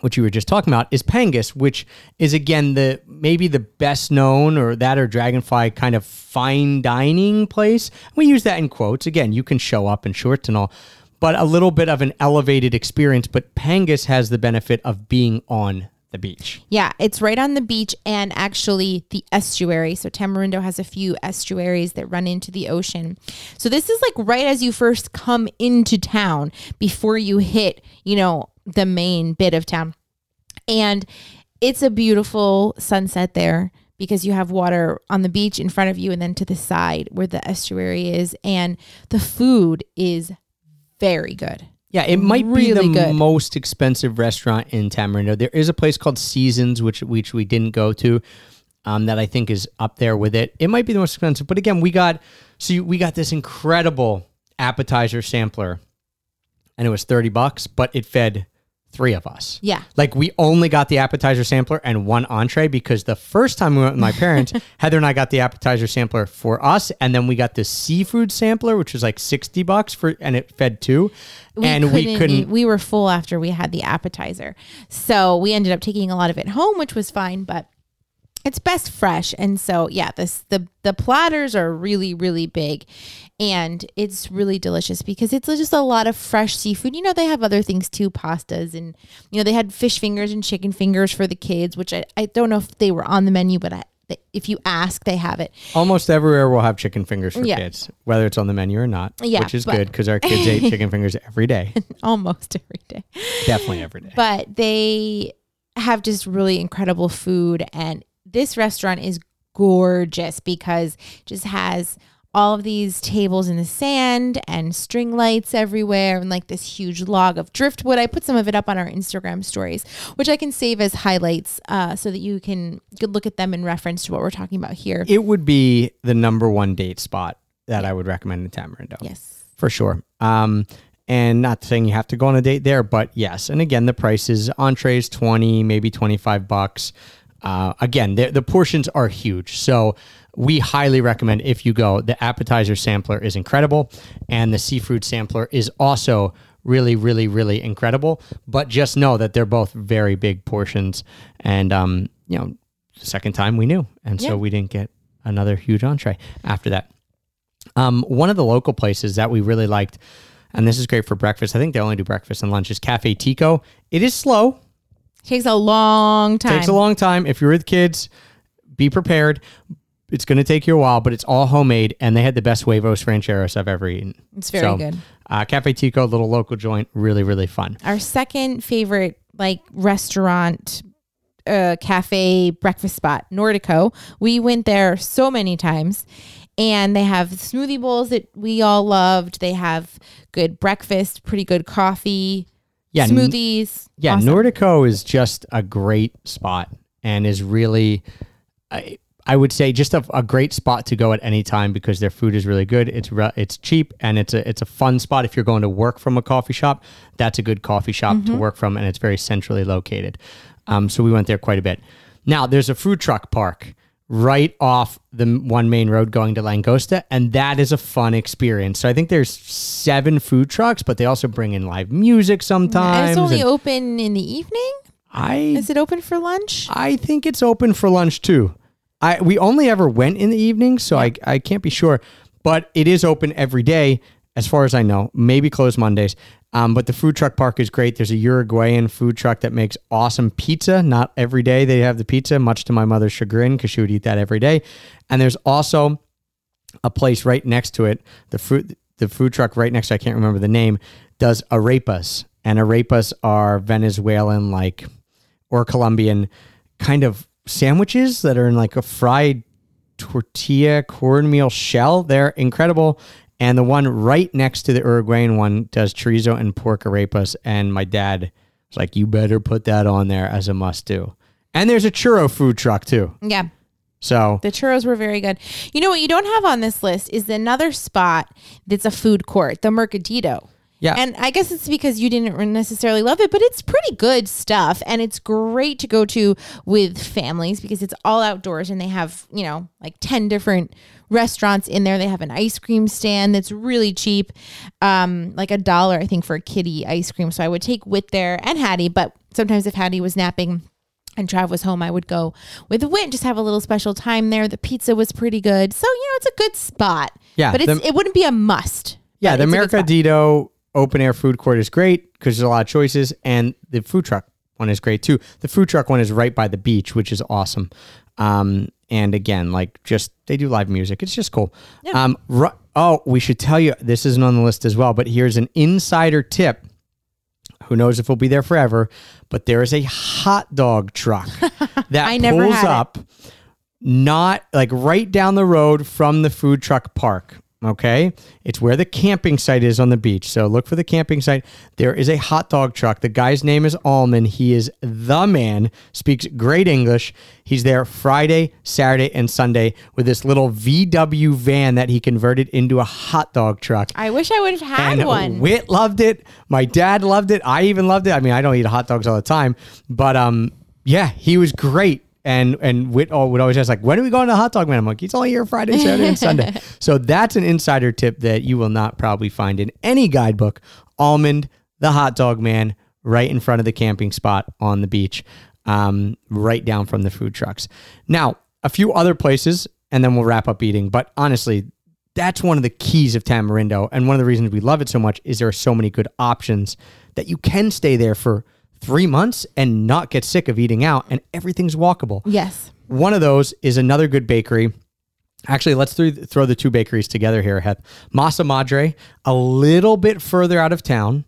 which you were just talking about, is Pangas, which is again the maybe the best known or that or Dragonfly kind of fine dining place. We use that in quotes. Again, you can show up in shorts and all, but a little bit of an elevated experience. But Pangas has the benefit of being on the beach. Yeah, it's right on the beach and actually the estuary. So Tamarindo has a few estuaries that run into the ocean. So this is like right as you first come into town before you hit, you know, the main bit of town. And it's a beautiful sunset there because you have water on the beach in front of you and then to the side where the estuary is and the food is very good. Yeah, it might Really be the good. most expensive restaurant in Tamarindo. There is a place called Seasons, which which we didn't go to, um, that I think is up there with it. It might be the most expensive, but again, we got so you, we got this incredible appetizer sampler, and it was thirty bucks, but it fed three of us. Yeah. Like we only got the appetizer sampler and one entree because the first time we went with my parents, [laughs] Heather and I got the appetizer sampler for us, and then we got the seafood sampler, which was like sixty bucks for, and it fed two, and we couldn't. eat- we were full after we had the appetizer so we ended up taking a lot of it home which was fine but it's best fresh and so yeah this the the platters are really really big and it's really delicious because it's just a lot of fresh seafood you know they have other things too pastas and you know they had fish fingers and chicken fingers for the kids which i, I don't know if they were on the menu but I, if you ask they have it Almost everywhere we'll have chicken fingers for Yeah. kids, whether it's on the menu or not. Yeah, which is but- good because our kids ate chicken fingers every day, [laughs] almost every day definitely every day. but they have just really incredible food and this restaurant is gorgeous because it just has all of these tables in the sand and string lights everywhere and like this huge log of driftwood. I put some of it up on our Instagram stories, which I can save as highlights uh, so that you can look at them in reference to what we're talking about here. It would be the number one date spot that I would recommend in Tamarindo. Yes. For sure. Um, and not saying you have to go on a date there, but yes. And again, the price is entrees 20, maybe 25 bucks. Uh, again, the, the portions are huge. So we highly recommend if you go. The appetizer sampler is incredible, and the seafood sampler is also really, really, really incredible. But just know that they're both very big portions, and um, you know, the second time we knew, and so we didn't get another huge entree after that. Um, one of the local places that we really liked, and this is great for breakfast. I think they only do breakfast and lunch. Is Cafe Tico. It is slow. Takes a long time. Takes a long time. If you're with kids, be prepared. It's going to take you a while, but it's all homemade, and they had the best huevos rancheros I've ever eaten. It's very So, good. Uh, Cafe Tico, little local joint, really, really fun. Our second favorite like restaurant uh cafe breakfast spot, Nordico. We went there so many times and they have smoothie bowls that we all loved. They have good breakfast, pretty good coffee, Yeah, smoothies. Yeah, Awesome. Nordico is just a great spot and is really, I, I would say, just a, a great spot to go at any time because their food is really good. It's re- it's cheap and it's a it's a fun spot if you're going to work from a coffee shop. That's a good coffee shop Mm-hmm. to work from, and it's very centrally located. Um, so we went there quite a bit. Now there's a food truck park right off the one main road going to Langosta, and that is a fun experience. So I think there's seven food trucks, but they also bring in live music sometimes. And it's only and- open in the evening? I Is it open for lunch? I think it's open for lunch too. I we only ever went in the evening, so I I can't be sure, but it is open every day as far as I know. Maybe closed Mondays. Um, but the food truck park is great. There's a Uruguayan food truck that makes awesome pizza. Not every day they have the pizza, much to my mother's chagrin, because she would eat that every day. And there's also a place right next to it. The food the food truck right next to I can't remember the name does arepas, and arepas are Venezuelan like or Colombian kind of sandwiches that are in like a fried tortilla cornmeal shell. They're incredible. And the one right next to the Uruguayan one does chorizo and pork arepas. And my dad was like, "You better put that on there as a must do." And there's a churro food truck too. Yeah. So The churros were very good. You know what you don't have on this list is another spot that's a food court, the Mercadito. Yeah, And I guess it's because you didn't necessarily love it, but it's pretty good stuff. And it's great to go to with families because it's all outdoors and they have, you know, like 10 different restaurants in there. They have an ice cream stand that's really cheap, um, like a dollar, I think, for a kitty ice cream. So I would take Wit there and Hattie, but sometimes if Hattie was napping, and Trav was home, I would go with Wit, just have a little special time there. The pizza was pretty good. So, you know, it's a good spot. Yeah, But it's, the- it wouldn't be a must. yeah. The it's a good spot. Mercadito open air food court is great because there's a lot of choices, and the food truck one is great too. The food truck one is right by the beach, which is awesome. Um, and again, like just they do live music. It's just cool. Um, ru- oh, we should tell you this isn't on the list as well, but here's an insider tip. Who knows if we'll be there forever? But there is a hot dog truck [laughs] that I pulls had it. up, not like right down the road from the food truck park. Okay, it's where the camping site is on the beach. So look for the camping site. There is a hot dog truck. The guy's name is Allman. He is the man. Speaks great English. He's there Friday, Saturday, and Sunday with this little VW van that he converted into a hot dog truck. I wish I would have had And one. Wit loved it. My dad loved it. I even loved it. I mean, I don't eat hot dogs all the time, but um, yeah, he was great. And and all would always ask like, when are we going to the hot dog man? I'm like, he's only here Friday, Saturday, and Sunday. [laughs] So that's an insider tip that you will not probably find in any guidebook. Almond, the hot dog man, right in front of the camping spot on the beach, um, right down from the food trucks. Now, a few other places, and then we'll wrap up eating. But honestly, that's one of the keys of Tamarindo. And one of the reasons we love it so much is there are so many good options that you can stay there for three months and not get sick of eating out, and everything's walkable. yes. One of those is another good bakery. Actually, let's throw, throw the two bakeries together here, Heth. Masa Madre, a little bit further out of town.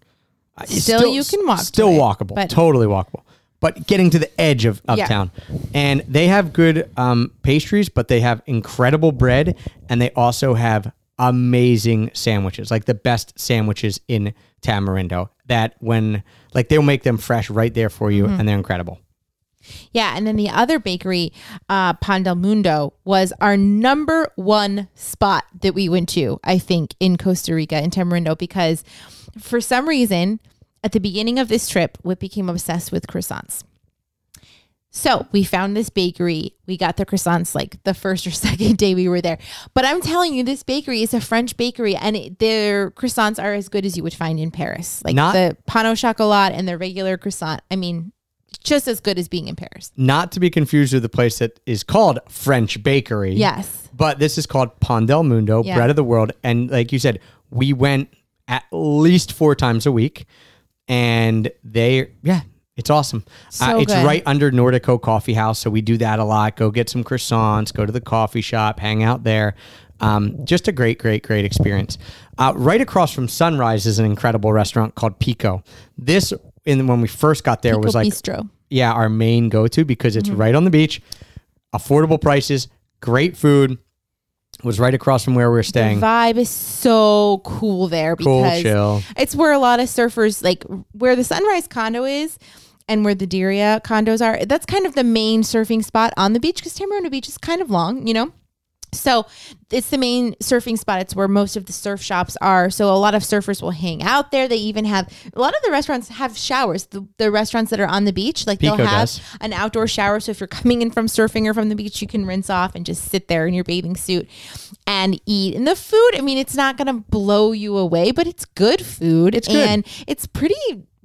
Uh, it's Still you can walk to Still it, walkable. but- totally walkable. but getting to the edge of Yeah. uptown. And they have good um, pastries, but they have incredible bread, and they also have amazing sandwiches, like the best sandwiches in Tamarindo. That when like they'll make them fresh right there for you, Mm-hmm. and they're incredible. Yeah, and then the other bakery, uh, Pan del Mundo, was our number one spot that we went to, I think, in Costa Rica, in Tamarindo, because for some reason, at the beginning of this trip, we became obsessed with croissants. So we found this bakery. We got the croissants like the first or [laughs] second day we were there. But I'm telling you, this bakery is a French bakery, and it, their croissants are as good as you would find in Paris. Like Not- the pan au chocolat and the regular croissant. I mean, just as good as being in Paris. Not to be confused with the place that is called French Bakery. Yes. But this is called Pan del Mundo, Yeah. Bread of the World. And like you said, we went at least four times a week. And they, yeah, it's awesome. Uh, So it's good. right under Nordico Coffee House. So we do that a lot. Go get some croissants, go to the coffee shop, hang out there. Um, just a great, great, great experience. Uh, right across from Sunrise is an incredible restaurant called Pico. This, in when we first got there, was like Bistro. yeah, our main go to because it's Mm-hmm. right on the beach, affordable prices, great food. Was right across from where we were The staying. vibe is so cool there Cool, because chill. it's where a lot of surfers like where the Sunrise condo is and where the Diria condos are. That's kind of the main surfing spot on the beach because Tamarindo Beach is kind of long, you know. So it's the main surfing spot. It's where most of the surf shops are. So a lot of surfers will hang out there. They even have a lot of the restaurants have showers. The, the restaurants that are on the beach, like Pico they'll have does. an outdoor shower. So if you're coming in from surfing or from the beach, you can rinse off and just sit there in your bathing suit and eat. And the food, I mean, it's not going to blow you away, but it's good food. It's good. And it's pretty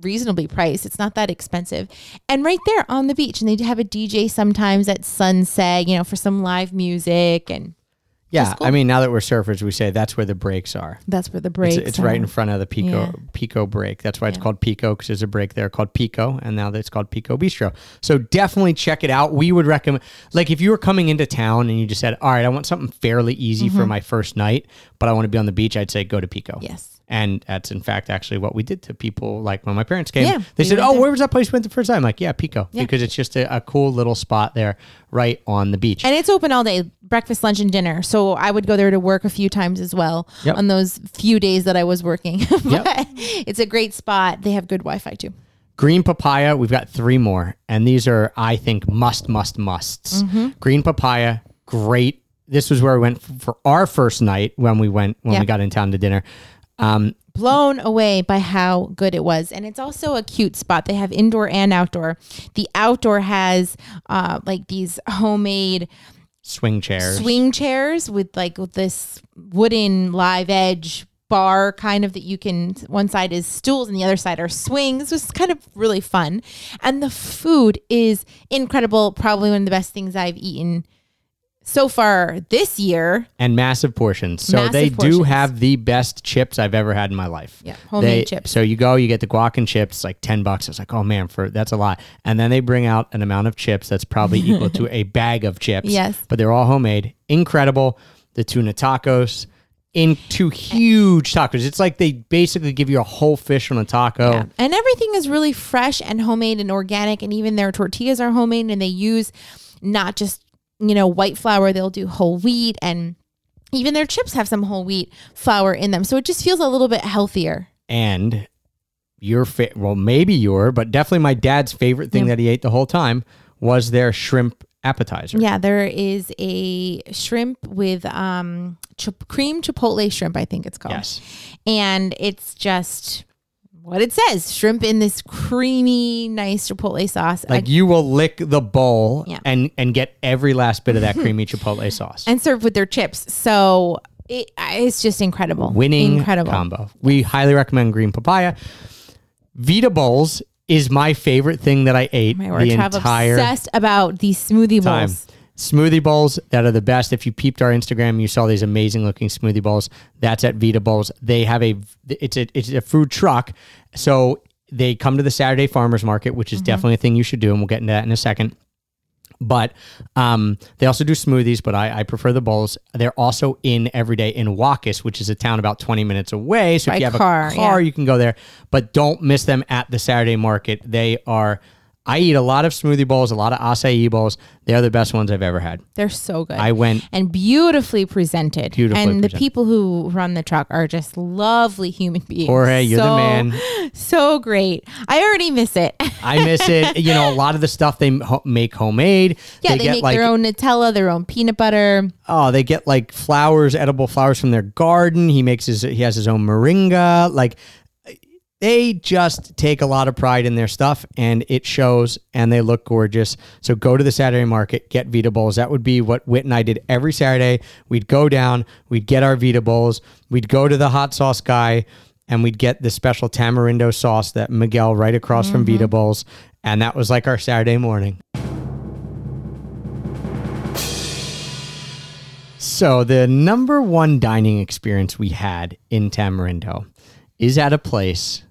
reasonably priced. It's not that expensive. And right there on the beach. And they have a DJ sometimes at sunset, you know, for some live music. And Yeah, cool. I mean, now that we're surfers, we say that's where the breaks are. that's where the It's, breaks it's right in front of the Pico Yeah. Pico break. That's why it's called Pico because there's a break there called Pico, and now it's called Pico Bistro. So definitely check it out. We would recommend, like, if you were coming into town and you just said, "All right, I want something fairly easy mm-hmm. for my first night, but I want to be on the beach," I'd say go to Pico. Yes. And that's in fact actually what we did to people. Like when my parents came, Yeah, they we said, "Oh, there. where was that place we went the first time?" I'm like, "Yeah, Pico," Yeah. because it's just a, a cool little spot there, right on the beach. And it's open all day, breakfast, lunch, and dinner. So I would go there to work a few times as well Yep. on those few days that I was working. [laughs] but Yep. it's a great spot. They have good Wi Fi too. Green papaya, we've got three more, and these are, I think, must, must, musts. Mm-hmm. Green papaya, great. This was where we went for our first night when we went when Yeah. we got in town to dinner. Um, Blown away by how good it was. And it's also a cute spot. They have indoor and outdoor. The outdoor has uh, like these homemade swing chairs, swing chairs with like with this wooden live edge bar kind of that you can one side is stools and the other side are swings it was kind of really fun and the food is incredible probably one of the best things i've eaten so far this year and massive portions. So Massive they do have the best chips I've ever had in my life. Yeah, homemade They- chips. So you go, you get the guac and chips, like ten bucks. It's like, oh man, for that's a lot. And then they bring out an amount of chips that's probably equal to [laughs] a bag of chips. Yes. but they're all homemade. Incredible. The tuna tacos into huge tacos. It's like they basically give you a whole fish on a taco. Yeah. And everything is really fresh and homemade and organic. And even their tortillas are homemade and they use not just, you know, white flour, they'll do whole wheat and even their chips have some whole wheat flour in them. So it just feels a little bit healthier. And your fa- well, maybe your, but definitely my dad's favorite thing Yeah. that he ate the whole time was their shrimp appetizer. Yeah, there is a shrimp with um chip- cream chipotle shrimp, I think it's called. Yes. And it's just what it says shrimp in this creamy, nice chipotle sauce. Like I- you will lick the bowl Yeah. and and get every last bit of that [laughs] creamy chipotle sauce. and served with their chips. So it, it's just incredible. Winning incredible. combo. We highly recommend green papaya. Vita bowls is my favorite thing that I ate My word, the Trav entire obsessed about these smoothie time. bowls. Smoothie bowls that are the best. If you peeped our Instagram, you saw these amazing looking smoothie bowls. That's at Vita Bowls. They have a it's a it's a food truck. So they come to the Saturday Farmers Market, which is Mm-hmm. definitely a thing you should do, and we'll get into that in a second. But um, they also do smoothies, but I, I prefer the bowls. They're also in every day in Huacas, which is a town about 20 minutes away. So By if you have car, a car, yeah. you can go there. But don't miss them at the Saturday market. They are I eat a lot of smoothie bowls, a lot of acai bowls. They're the best ones I've ever had. They're so good. I went and beautifully presented. Beautifully and the people who run the truck are just lovely human beings. Jorge, you're the man. [laughs] So great. I already miss it. I miss it. [laughs] You know, a lot of the stuff they ho- make homemade. yeah, they, get make like their own Nutella, their own peanut butter. oh, they get like flowers, edible flowers from their garden. He makes his he has his own moringa. Like they just take a lot of pride in their stuff and it shows and they look gorgeous. So go to the Saturday market, get Vita bowls. That would be what Whit and I did every Saturday. We'd go down, we'd get our Vita bowls, we'd go to the hot sauce guy and we'd get the special tamarindo sauce that Miguel right across from Vita mm-hmm. bowls. And that was like our Saturday morning. So the number one dining experience we had in Tamarindo is at a place,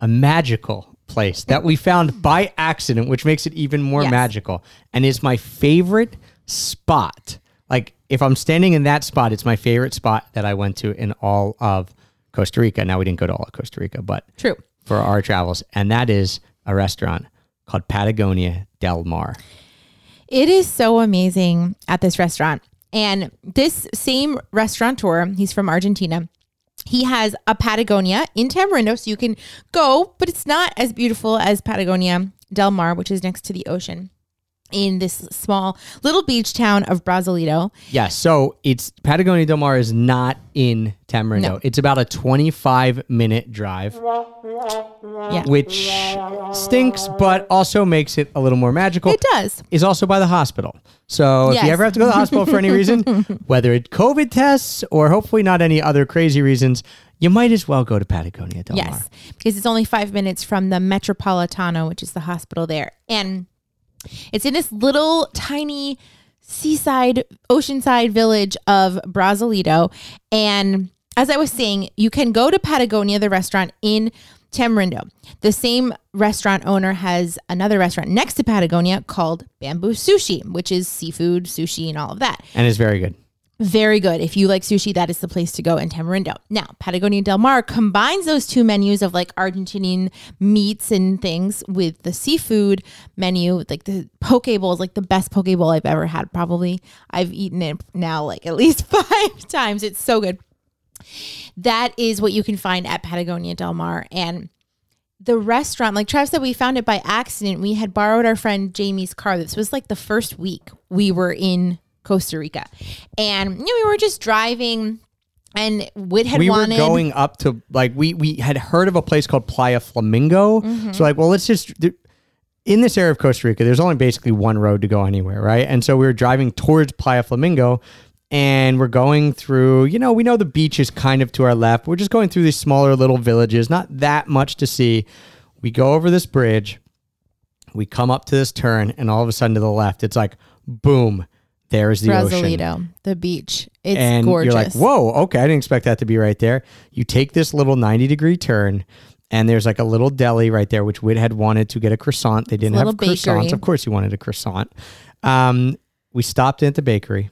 a magical place that we found by accident, which makes it even more Yes. magical, and is my favorite spot. Like if I'm standing in that spot, it's my favorite spot that I went to in all of Costa Rica. Now we didn't go to all of Costa Rica, but True. for our travels, and that is a restaurant called Patagonia Del Mar. It is so amazing at this restaurant. And this same restaurateur, he's from Argentina. He has a Patagonia in Tamarindo, so you can go, but it's not as beautiful as Patagonia Del Mar, which is next to the ocean in this small little beach town of Brasilito. Yeah, so it's Patagonia Del Mar is not in Tamarindo. No. It's about a 25 minute drive, Yeah. which stinks, but also makes it a little more magical. It does. Is also by the hospital. So if Yes. you ever have to go to the hospital for any reason, [laughs] whether it's COVID tests or hopefully not any other crazy reasons, you might as well go to Patagonia Del Mar. Yes, because it's only five minutes from the Metropolitano, which is the hospital there. And it's in this little tiny seaside, oceanside village of Brasilito. And as I was saying, you can go to Patagonia, the restaurant in Tamarindo. The same restaurant owner has another restaurant next to Patagonia called Bamboo Sushi, which is seafood, sushi, and all of that. And it's very good. Very good. If you like sushi, that is the place to go in Tamarindo. Now, Patagonia Del Mar combines those two menus of like Argentinian meats and things with the seafood menu, like the poke bowl is like the best poke bowl I've ever had. Probably I've eaten it now like at [laughs] least five times. It's so good. That is what you can find at Patagonia Del Mar. And the restaurant, like Trav said, we found it by accident. We had borrowed our friend Jamie's car. This was like the first week we were in Costa Rica. And, you know, we were just driving and Whit had we wanted. were going up to like we we had heard of a place called Playa Flamingo. Mm-hmm. So like, well, let's just in this area of Costa Rica. There's only basically one road to go anywhere, right? And so we were driving towards Playa Flamingo, and we're going through. You know, we know the beach is kind of to our left. We're just going through these smaller little villages, not that much to see. We go over this bridge. We come up to this turn, and all of a sudden to the left, it's like boom. There's the ocean the beach. It's and gorgeous. you're like, whoa, okay, I didn't expect that to be right there. You take this little 90 degree turn, and there's like a little deli right there, which Whit had wanted to get a croissant. They didn't have croissants. bakery. Of course, he wanted a croissant. Um, we stopped at the bakery.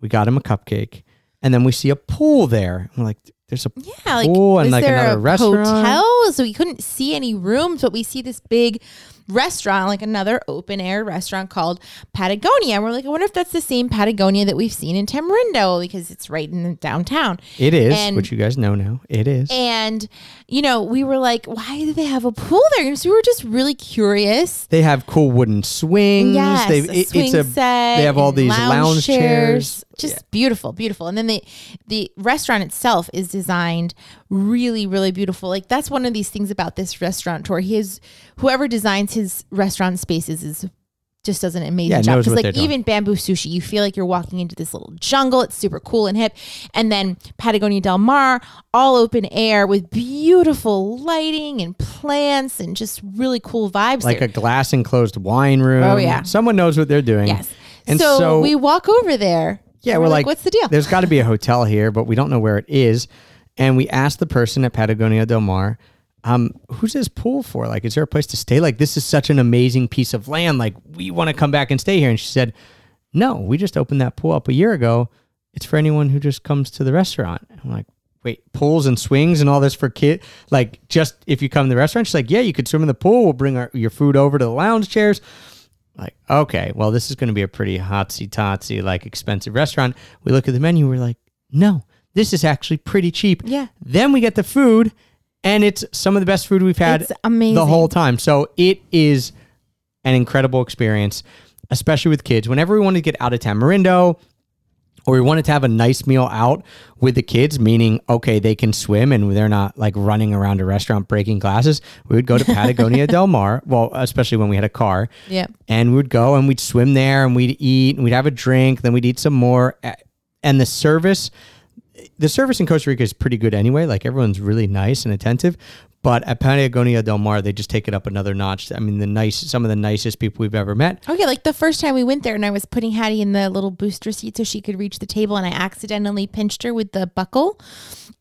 We got him a cupcake, and then we see a pool there. I'm like, there's a Yeah, like pool and like there another a restaurant. hotel? So we couldn't see any rooms, but we see this big restaurant, like another open air restaurant called Patagonia. And we're like, I wonder if that's the same Patagonia that we've seen in Tamarindo because it's right in the downtown. It is, And- which you guys know now. It is. And you know, we were like, why do they have a pool there? So we were just really curious. they have cool wooden swings. Yes, a it- swing it's a, set. They have all these lounge, chairs. Just beautiful, beautiful. And then the the restaurant itself is designed really, really beautiful. Like that's one of these things about this restaurateur. He is whoever designs his restaurant spaces is just does an amazing Yeah, job. what like even bamboo sushi, you feel like you're walking into this little jungle. It's super cool and hip. And then Patagonia Del Mar, all open air with beautiful lighting and plants and just really cool vibes. like there. a glass enclosed wine room. Oh, yeah. Someone knows what they're doing. Yes. And so, so, we walk over there. Yeah, and we're like, what's the deal? There's got to be a hotel here, but we don't know where it is. And we asked the person at Patagonia Del Mar, um, who's this pool for? Like, is there a place to stay? Like, this is such an amazing piece of land. Like, we want to come back and stay here. And she said, no, we just opened that pool up a year ago. It's for anyone who just comes to the restaurant. I'm like, wait, pools and swings and all this for kid? Like, just if you come to the restaurant, she's like, yeah, you could swim in the pool. We'll bring our, your food over to the lounge chairs. Like, okay, well, this is going to be a pretty hotsy totsy, like expensive restaurant. We look at the menu, we're like, no, this is actually pretty cheap. Yeah. Then we get the food, and it's some of the best food we've had It's amazing. the whole time. So it is an incredible experience, especially with kids. Whenever we want to get out of Tamarindo, or we wanted to have a nice meal out with the kids, meaning okay, they can swim and they're not like running around a restaurant breaking glasses. We would go to [laughs] Patagonia Del Mar. Well, especially when we had a car. Yeah. And we would go and we'd swim there and we'd eat and we'd have a drink, then we'd eat some more. And the service, the service in Costa Rica is pretty good anyway. Like everyone's really nice and attentive. But at Patagonia Del Mar, they just take it up another notch. I mean, the nice, some of the nicest people we've ever met. Oh, okay, like the first time we went there and I was putting Hattie in the little booster seat so she could reach the table and I accidentally pinched her with the buckle.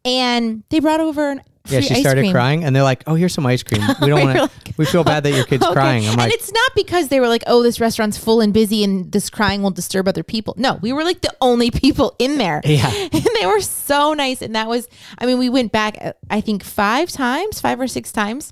And they brought over an Yeah, she started cream. crying, and they're like, "Oh, here's some ice cream. We don't [laughs] want to. we feel bad that your kid's [laughs] Okay. crying." I'm and it's not because they were like, oh, this restaurant's full and busy and this crying will disturb other people. No, we were like the only people in there. [laughs] Yeah. And they were so nice. And that was, I mean, we went back, I think, five times, five or six times.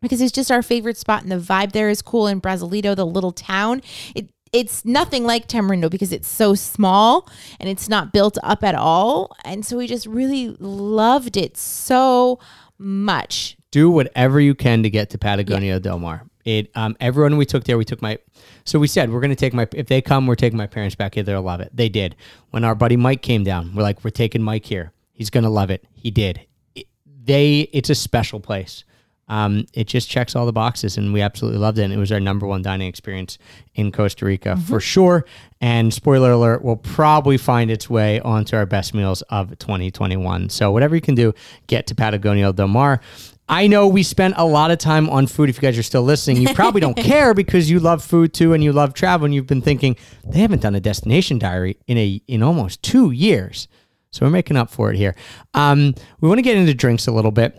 Because it's just our favorite spot, and the vibe there is cool. In Brasilito, the little town, it it's nothing like Tamarindo because it's so small and it's not built up at all. And so we just really loved it so much. do whatever you can to get to Patagonia Del Mar. It um everyone we took there, we took my so we said we're gonna take my if they come, we're taking my parents back here, they'll love it. They did. When our buddy Mike came down, we're like, we're taking Mike here. He's gonna love it. He did. It, they it's a special place. Um, it just checks all the boxes, and we absolutely loved it. And it was our number one dining experience in Costa Rica for sure. And spoiler alert, will probably find its way onto our best meals of 2021. So whatever you can do, get to Patagonia Del Mar. I know we spent a lot of time on food. If you guys are still listening, you probably don't [laughs] care because you love food too, and you love travel. And you've been thinking they haven't done a destination diary in a in almost two years. So we're making up for it here. Um, we want to get into drinks a little bit.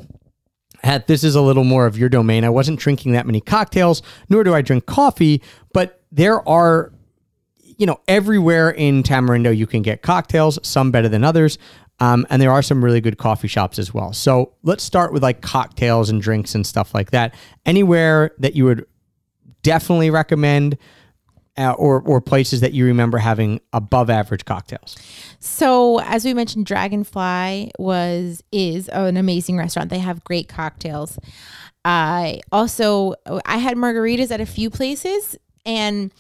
This is a little more of your domain. I wasn't drinking that many cocktails, nor do I drink coffee, but there are, you know, everywhere in Tamarindo you can get cocktails, some better than others. Um, and there are some really good coffee shops as well. So let's start with like cocktails and drinks and stuff like that. Anywhere that you would definitely recommend, uh, or or places that you remember having above average cocktails. So, as we mentioned, Dragonfly was is an amazing restaurant. They have great cocktails. I also I had margaritas at a few places, and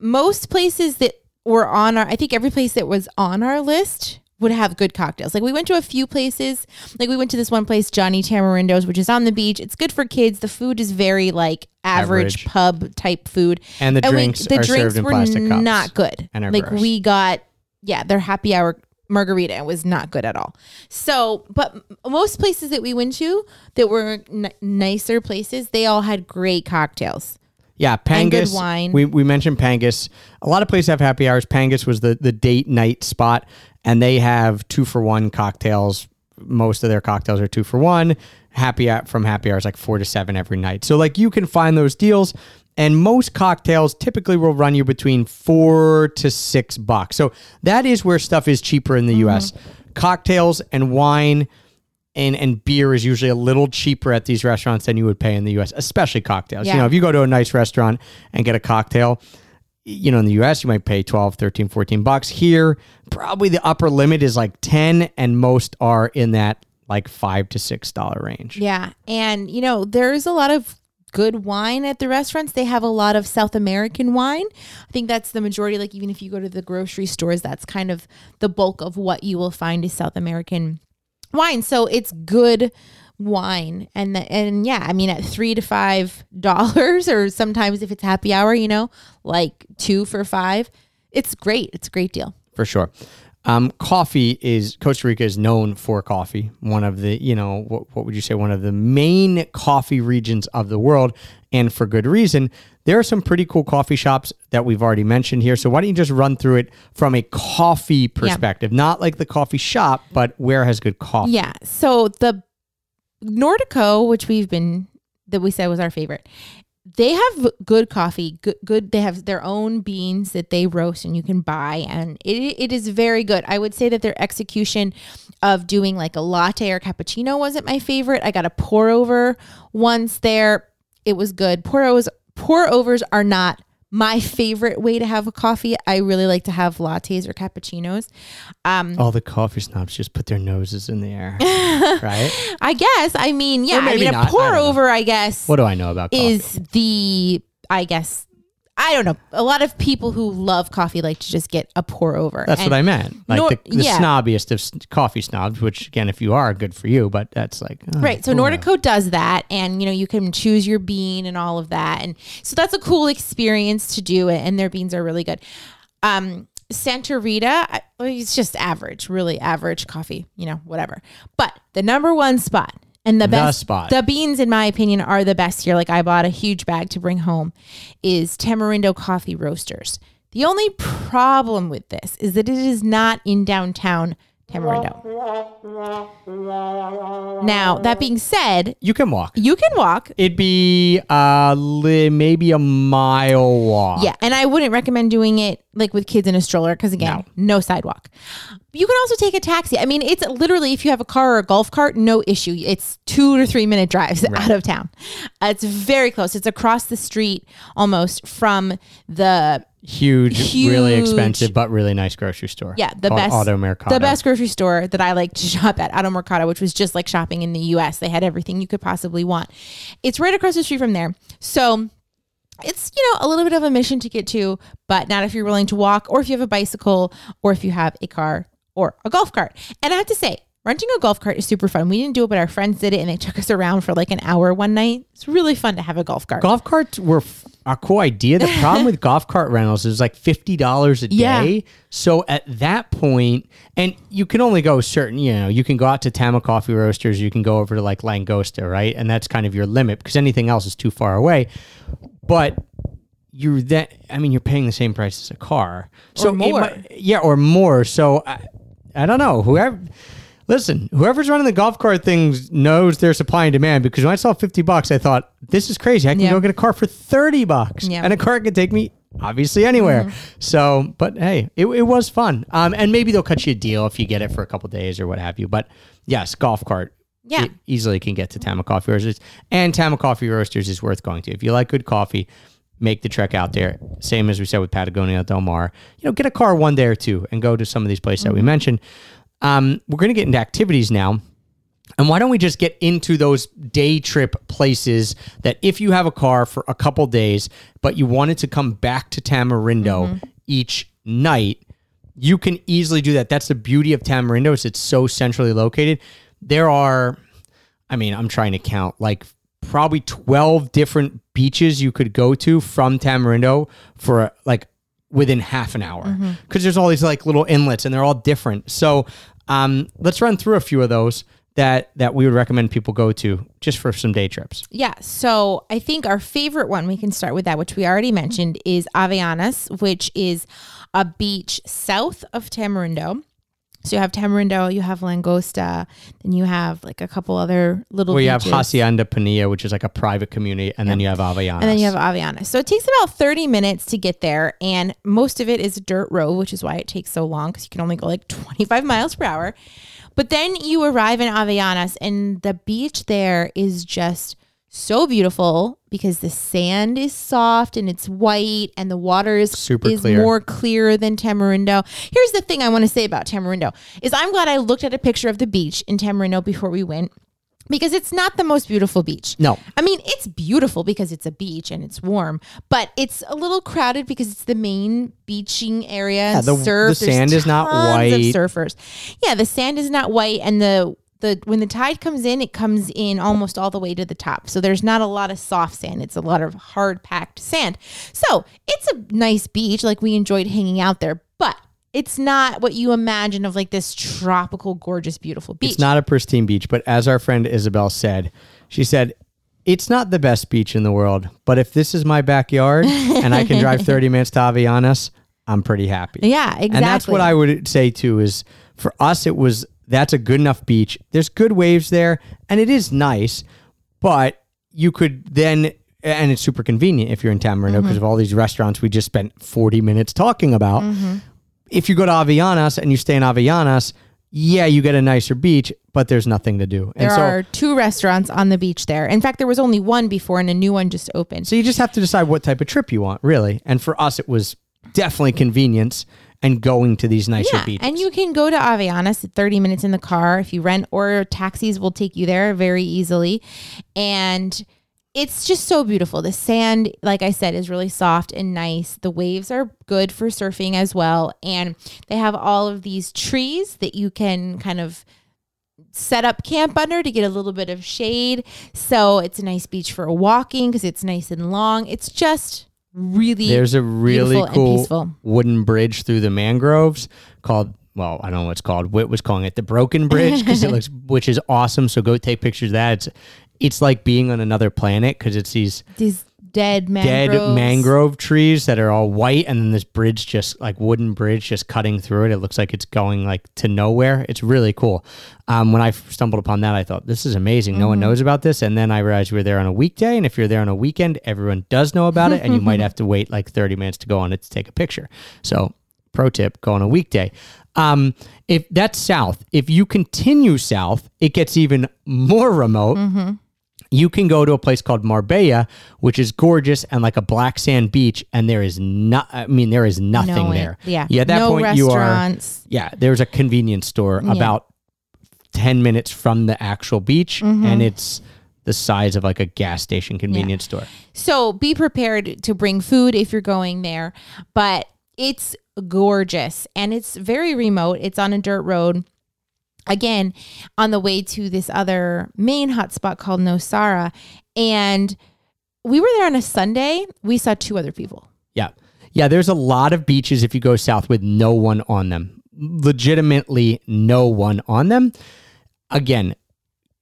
most places that were on our I think every place that was on our list would have good cocktails. Like we went to a few places. Like we went to this one place, Johnny Tamarindo's, which is on the beach. It's good for kids. The food is very like average, Average. pub type food. And the we- drinks the are drinks were not good. and like gross. we got yeah, their happy hour margarita It was not good at all. So, but most places that we went to that were n- nicer places, they all had great cocktails. Yeah, And good Pangas. wine. We, we mentioned Pangas. A lot of places have happy hours. Pangas was the, the date night spot, and they have two for one cocktails. Most of their cocktails are two for one. Happy hour from happy hours like four to seven every night. So like you can find those deals. And most cocktails typically will run you between four to six bucks. So that is where stuff is cheaper in the mm-hmm. US. Cocktails and wine and and beer is usually a little cheaper at these restaurants than you would pay in the US, especially cocktails. You know, if you go to a nice restaurant and get a cocktail, you know, in the US you might pay 12, 13, 14 bucks. Here, probably the upper limit is like 10 and most are in that like 5 to 6 dollar range. Yeah. And, you know, there's a lot of good wine at the restaurants. They have a lot of South American wine. I think that's the majority. Like, even if you go to the grocery stores, that's kind of the bulk of what you will find is South American wine. So it's good wine. And, the, and yeah, I mean, at three to five [laughs] dollars, or sometimes if it's happy hour, you know, like two for five, it's great. It's a great deal. for sure. Um, coffee is Costa Rica is known for coffee. One of the, you know, what, what would you say, one of the main coffee regions of the world, and for good reason. There are some pretty cool coffee shops that we've already mentioned here. So why don't you just run through it from a coffee perspective, not like the coffee shop, but where has good coffee? Yeah. So the Nordico, which we've been that we said was our favorite, they have good coffee. Good, good. They have their own beans that they roast and you can buy, and it, it is very good. I would say that their execution of doing like a latte or cappuccino wasn't my favorite. I got a pour over once there. It was good. Pour overs, pour overs are not my favorite way to have a coffee. I really like to have lattes or cappuccinos. Um, All the coffee snobs just put their noses in the air, [laughs] right? I guess. I mean, yeah. I mean, not. a I pour know. over. I guess What do I know about coffee? is the I guess I don't know. A lot of people who love coffee like to just get a pour over. That's And what I meant. Like Nor- the, the yeah. snobbiest of s- coffee snobs, which again, if you are, good for you. But that's like oh, Right. So oh. Nordico does that and you know you can choose your bean and all of that. And so that's a cool experience to do it and their beans are really good. Um Santa Rita, I- it's just average, really average coffee, you know, whatever. But the number one spot and the The best spot. the beans in my opinion are the best here. Like I bought a huge bag to bring home is Tamarindo Coffee Roasters. The only problem with this is that it is not in downtown Tamarindo. Now, that being said, You can walk. you can walk. It'd be uh li- maybe a mile walk. Yeah, and I wouldn't recommend doing it like with kids in a stroller because again, no. sidewalk. You can also take a taxi. I mean, it's literally if you have a car or a golf cart, no issue. It's two to three minute drives [laughs] out of town. Uh, it's very close. It's across the street almost from the Huge, really expensive, but really nice grocery store. Yeah, the best Auto Mercado. The best grocery store that I like to [laughs] shop at, Auto Mercado, which was just like shopping in the US. They had everything you could possibly want. It's right across the street from there. So it's, you know, a little bit of a mission to get to, but not if you're willing to walk or if you have a bicycle or if you have a car or a golf cart. And I have to say, renting a golf cart is super fun. We didn't do it, but our friends did it and they took us around for like an hour one night. It's really fun to have a golf cart. Golf carts were f- a cool idea. The problem with [laughs] golf cart rentals is like fifty dollars a Yeah. day. So at that point, and you can only go certain. You know, you can go out to Tama Coffee Roasters. You can go over to like Langosta, right? And that's kind of your limit because anything else is too far away. But you're that. I mean, you're paying the same price as a car. So it more. might- yeah, or more. So I, I don't know. Whoever. Listen, whoever's running the golf cart things knows their supply and demand because when I saw 50 bucks, I thought, this is crazy. I can Yeah. go get a car for 30 bucks. Yeah. Mm-hmm. And a car can take me obviously anywhere. So, but hey, it, it was fun. Um, and maybe they'll cut you a deal if you get it for a couple days or what have you. But yes, golf cart. Yeah. easily can get to Tama Coffee Roasters. And Tama Coffee Roasters is worth going to. If you like good coffee, make the trek out there. Same as we said with Patagonia Del Mar. You know, get a car one day or two and go to some of these places that we mentioned. Um, we're going to get into activities now. And why don't we just get into those day trip places that if you have a car for a couple days, but you wanted to come back to Tamarindo each night, you can easily do that. That's the beauty of Tamarindo is it's so centrally located. There are, I mean, I'm trying to count like probably 12 different beaches you could go to from Tamarindo for like within half an hour because there's all these like little inlets and they're all different. So um, let's run through a few of those that that we would recommend people go to just for some day trips. Yeah. So I think our favorite one, we can start with that, which we already mentioned, is Avellanas, which is a beach south of Tamarindo. So you have Tamarindo, you have Langosta, then you have like a couple other little Where you have. Hacienda Pinilla, which is like a private community, and then you have Avellanas. And then you have Avellanas. So it takes about 30 minutes to get there. And most of it is dirt road, which is why it takes so long because you can only go like 25 miles per hour. But then you arrive in Avellanas, and the beach there is just so beautiful because the sand is soft and it's white and the water is Super is clear. more clear than Tamarindo. Here's the thing I want to say about Tamarindo is I'm glad I looked at a picture of the beach in Tamarindo before we went because it's not the most beautiful beach. No. I mean, it's beautiful because it's a beach and it's warm, but it's a little crowded because it's the main beaching area. Yeah, the- surf. the sand is not tons of white. surfers. Yeah, the sand is not white, and the the when the tide comes in, it comes in almost all the way to the top. So there's not a lot of soft sand. It's a lot of hard packed sand. So it's a nice beach. Like we enjoyed hanging out there, but. It's not what you imagine of like this tropical, gorgeous, beautiful beach. It's not a pristine beach, but as our friend Isabel said, she said, it's not the best beach in the world, but if this is my backyard [laughs] and I can drive 30 minutes to Avellanas, I'm pretty happy. yeah, exactly. And that's what I would say too is for us, it was that's a good enough beach. There's good waves there and it is nice, but you could then and it's super convenient if you're in Tamarindo because of mm-hmm. all these restaurants we just spent 40 minutes talking about. Mm-hmm. If you go to Avellanas and you stay in Avellanas, yeah, you get a nicer beach, but there's nothing to do. And There so are two restaurants on the beach there. In fact, there was only one before, and a new one just opened. So you just have to decide what type of trip you want, really. And for us, it was definitely convenience and going to these nicer Yeah, beaches. and you can go to Avellanas 30 minutes in the car if you rent, or taxis will take you there very easily. And it's just so beautiful. The sand, like I said, is really soft and nice. The waves are good for surfing as well. And they have all of these trees that you can kind of set up camp under to get a little bit of shade. So it's a nice beach for walking because it's nice and long. It's just really There's a really cool wooden bridge through the mangroves called. Well, I don't know what it's called. Whit was calling it the Broken [laughs] Bridge because it looks, which is awesome. So go take pictures of that. It's, it's like being on another planet because it's these these dead dead mangrove trees that are all white, and then this bridge, just like wooden bridge, just cutting through it. It looks like it's going like to nowhere. It's really cool. Um, when I stumbled upon that, I thought this is amazing. No one Mm-hmm. knows about this, and then I realized we were there on a weekday, and if you're there on a weekend, everyone does know about it, and you might [laughs] have to wait like 30 minutes to go on it to take a picture. So, pro tip: go on a weekday. Um, if that's south, if you continue south, it gets even more remote Mm-hmm. You can go to a place called Marbella, which is gorgeous and like a black sand beach, and there is not. I mean, there is nothing No, there. Yeah. yeah. At that no point, you are. Yeah, there's a convenience store about ten minutes from the actual beach, Mm-hmm. and it's the size of like a gas station convenience store. So be prepared to bring food if you're going there. But it's gorgeous and it's very remote. It's on a dirt road. Again, on the way to this other main hotspot called Nosara. And we were there on a Sunday. We saw two other people. Yeah. Yeah, there's a lot of beaches if you go south with no one on them. Legitimately no one on them. Again,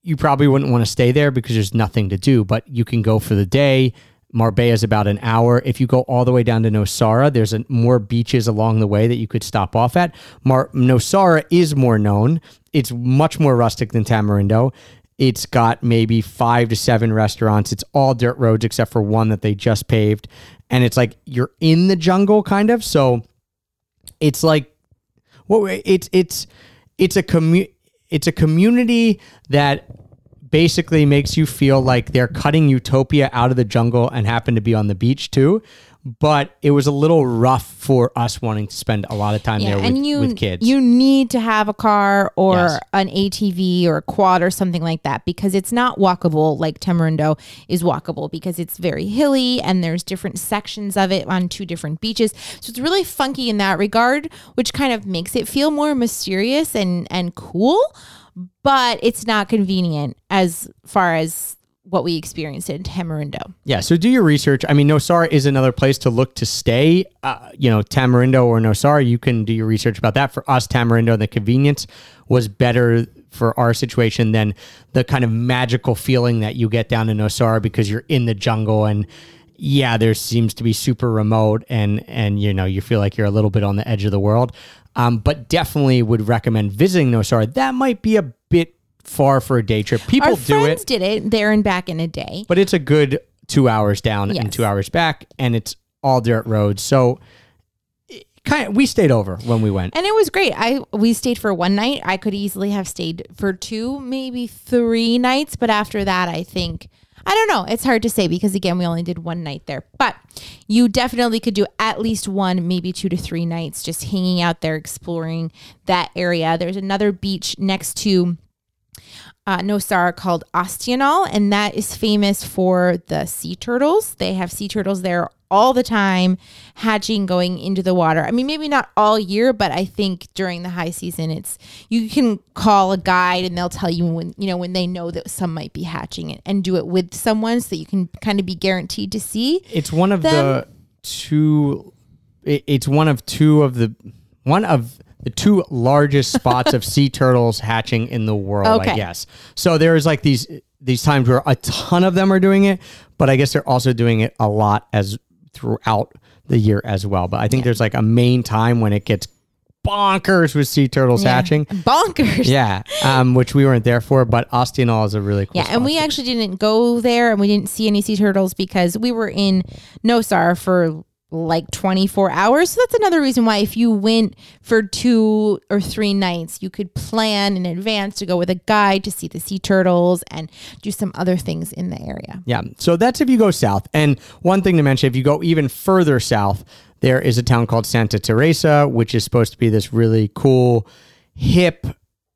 you probably wouldn't want to stay there because there's nothing to do, but you can go for the day. Marbella is about an hour. If you go all the way down to Nosara, there's a, more beaches along the way that you could stop off at. Mar- Nosara is more known. It's much more rustic than Tamarindo. It's got maybe five to seven restaurants. It's all dirt roads except for one that they just paved. And it's like you're in the jungle kind of. So it's like well it's it's it's a commu- it's a community that basically makes you feel like they're cutting utopia out of the jungle and happen to be on the beach too but it was a little rough for us wanting to spend a lot of time there with, and you with kids you need to have a car or Yes. an ATV or a quad or something like that because it's not walkable like Tamarindo is walkable because it's very hilly and there's different sections of it on two different beaches. So it's really funky in that regard, which kind of makes it feel more mysterious and and cool, but it's not convenient as far as what we experienced in Tamarindo. Yeah, so do your research. I mean, Nosara is another place to look to stay. Uh, you know, Tamarindo or Nosara, you can do your research about that. For us, Tamarindo, the convenience was better for our situation than the kind of magical feeling that you get down in Nosara because you're in the jungle and yeah, there seems to be super remote and and you know you feel like you're a little bit on the edge of the world. Um, but definitely would recommend visiting Nosara. That might be a bit far for a day trip. People Our do friends it. did it there and back in a day. but it's a good two hours down and two hours back, and it's all dirt roads. So, it kind of, we stayed over when we went. And it was great. I we stayed for one night. I could easily have stayed for two, maybe three nights, but after that, I think I don't know. It's hard to say because again, we only did one night there. But you definitely could do at least one, maybe two to three nights just hanging out there exploring that area. There's another beach next to uh, Nosara called Ostional, and that is famous for the sea turtles. They have sea turtles there all the time, hatching, going into the water. I mean, maybe not all year, but I think during the high season, it's you can call a guide and they'll tell you when you know when they know that some might be hatching it, and do it with someone so that you can kind of be guaranteed to see. It's one of the two. it- It's one of two of the one of the two largest [laughs] spots of sea turtles hatching in the world. I guess. So there's like these these times where a ton of them are doing it, but I guess they're also doing it a lot as throughout the year as well. But I think there's like a main time when it gets bonkers with sea turtles Yeah. hatching. Bonkers. Yeah, um, which we weren't there for, but Ostional is a really cool. Yeah, and we actually didn't go there and we didn't see any sea turtles because we were in Nosar for like 24 hours. So that's another reason why if you went for two or three nights, you could plan in advance to go with a guide to see the sea turtles and do some other things in the area. Yeah. So that's if you go south. And one thing to mention, if you go even further south, there is a town called Santa Teresa, which is supposed to be this really cool, hip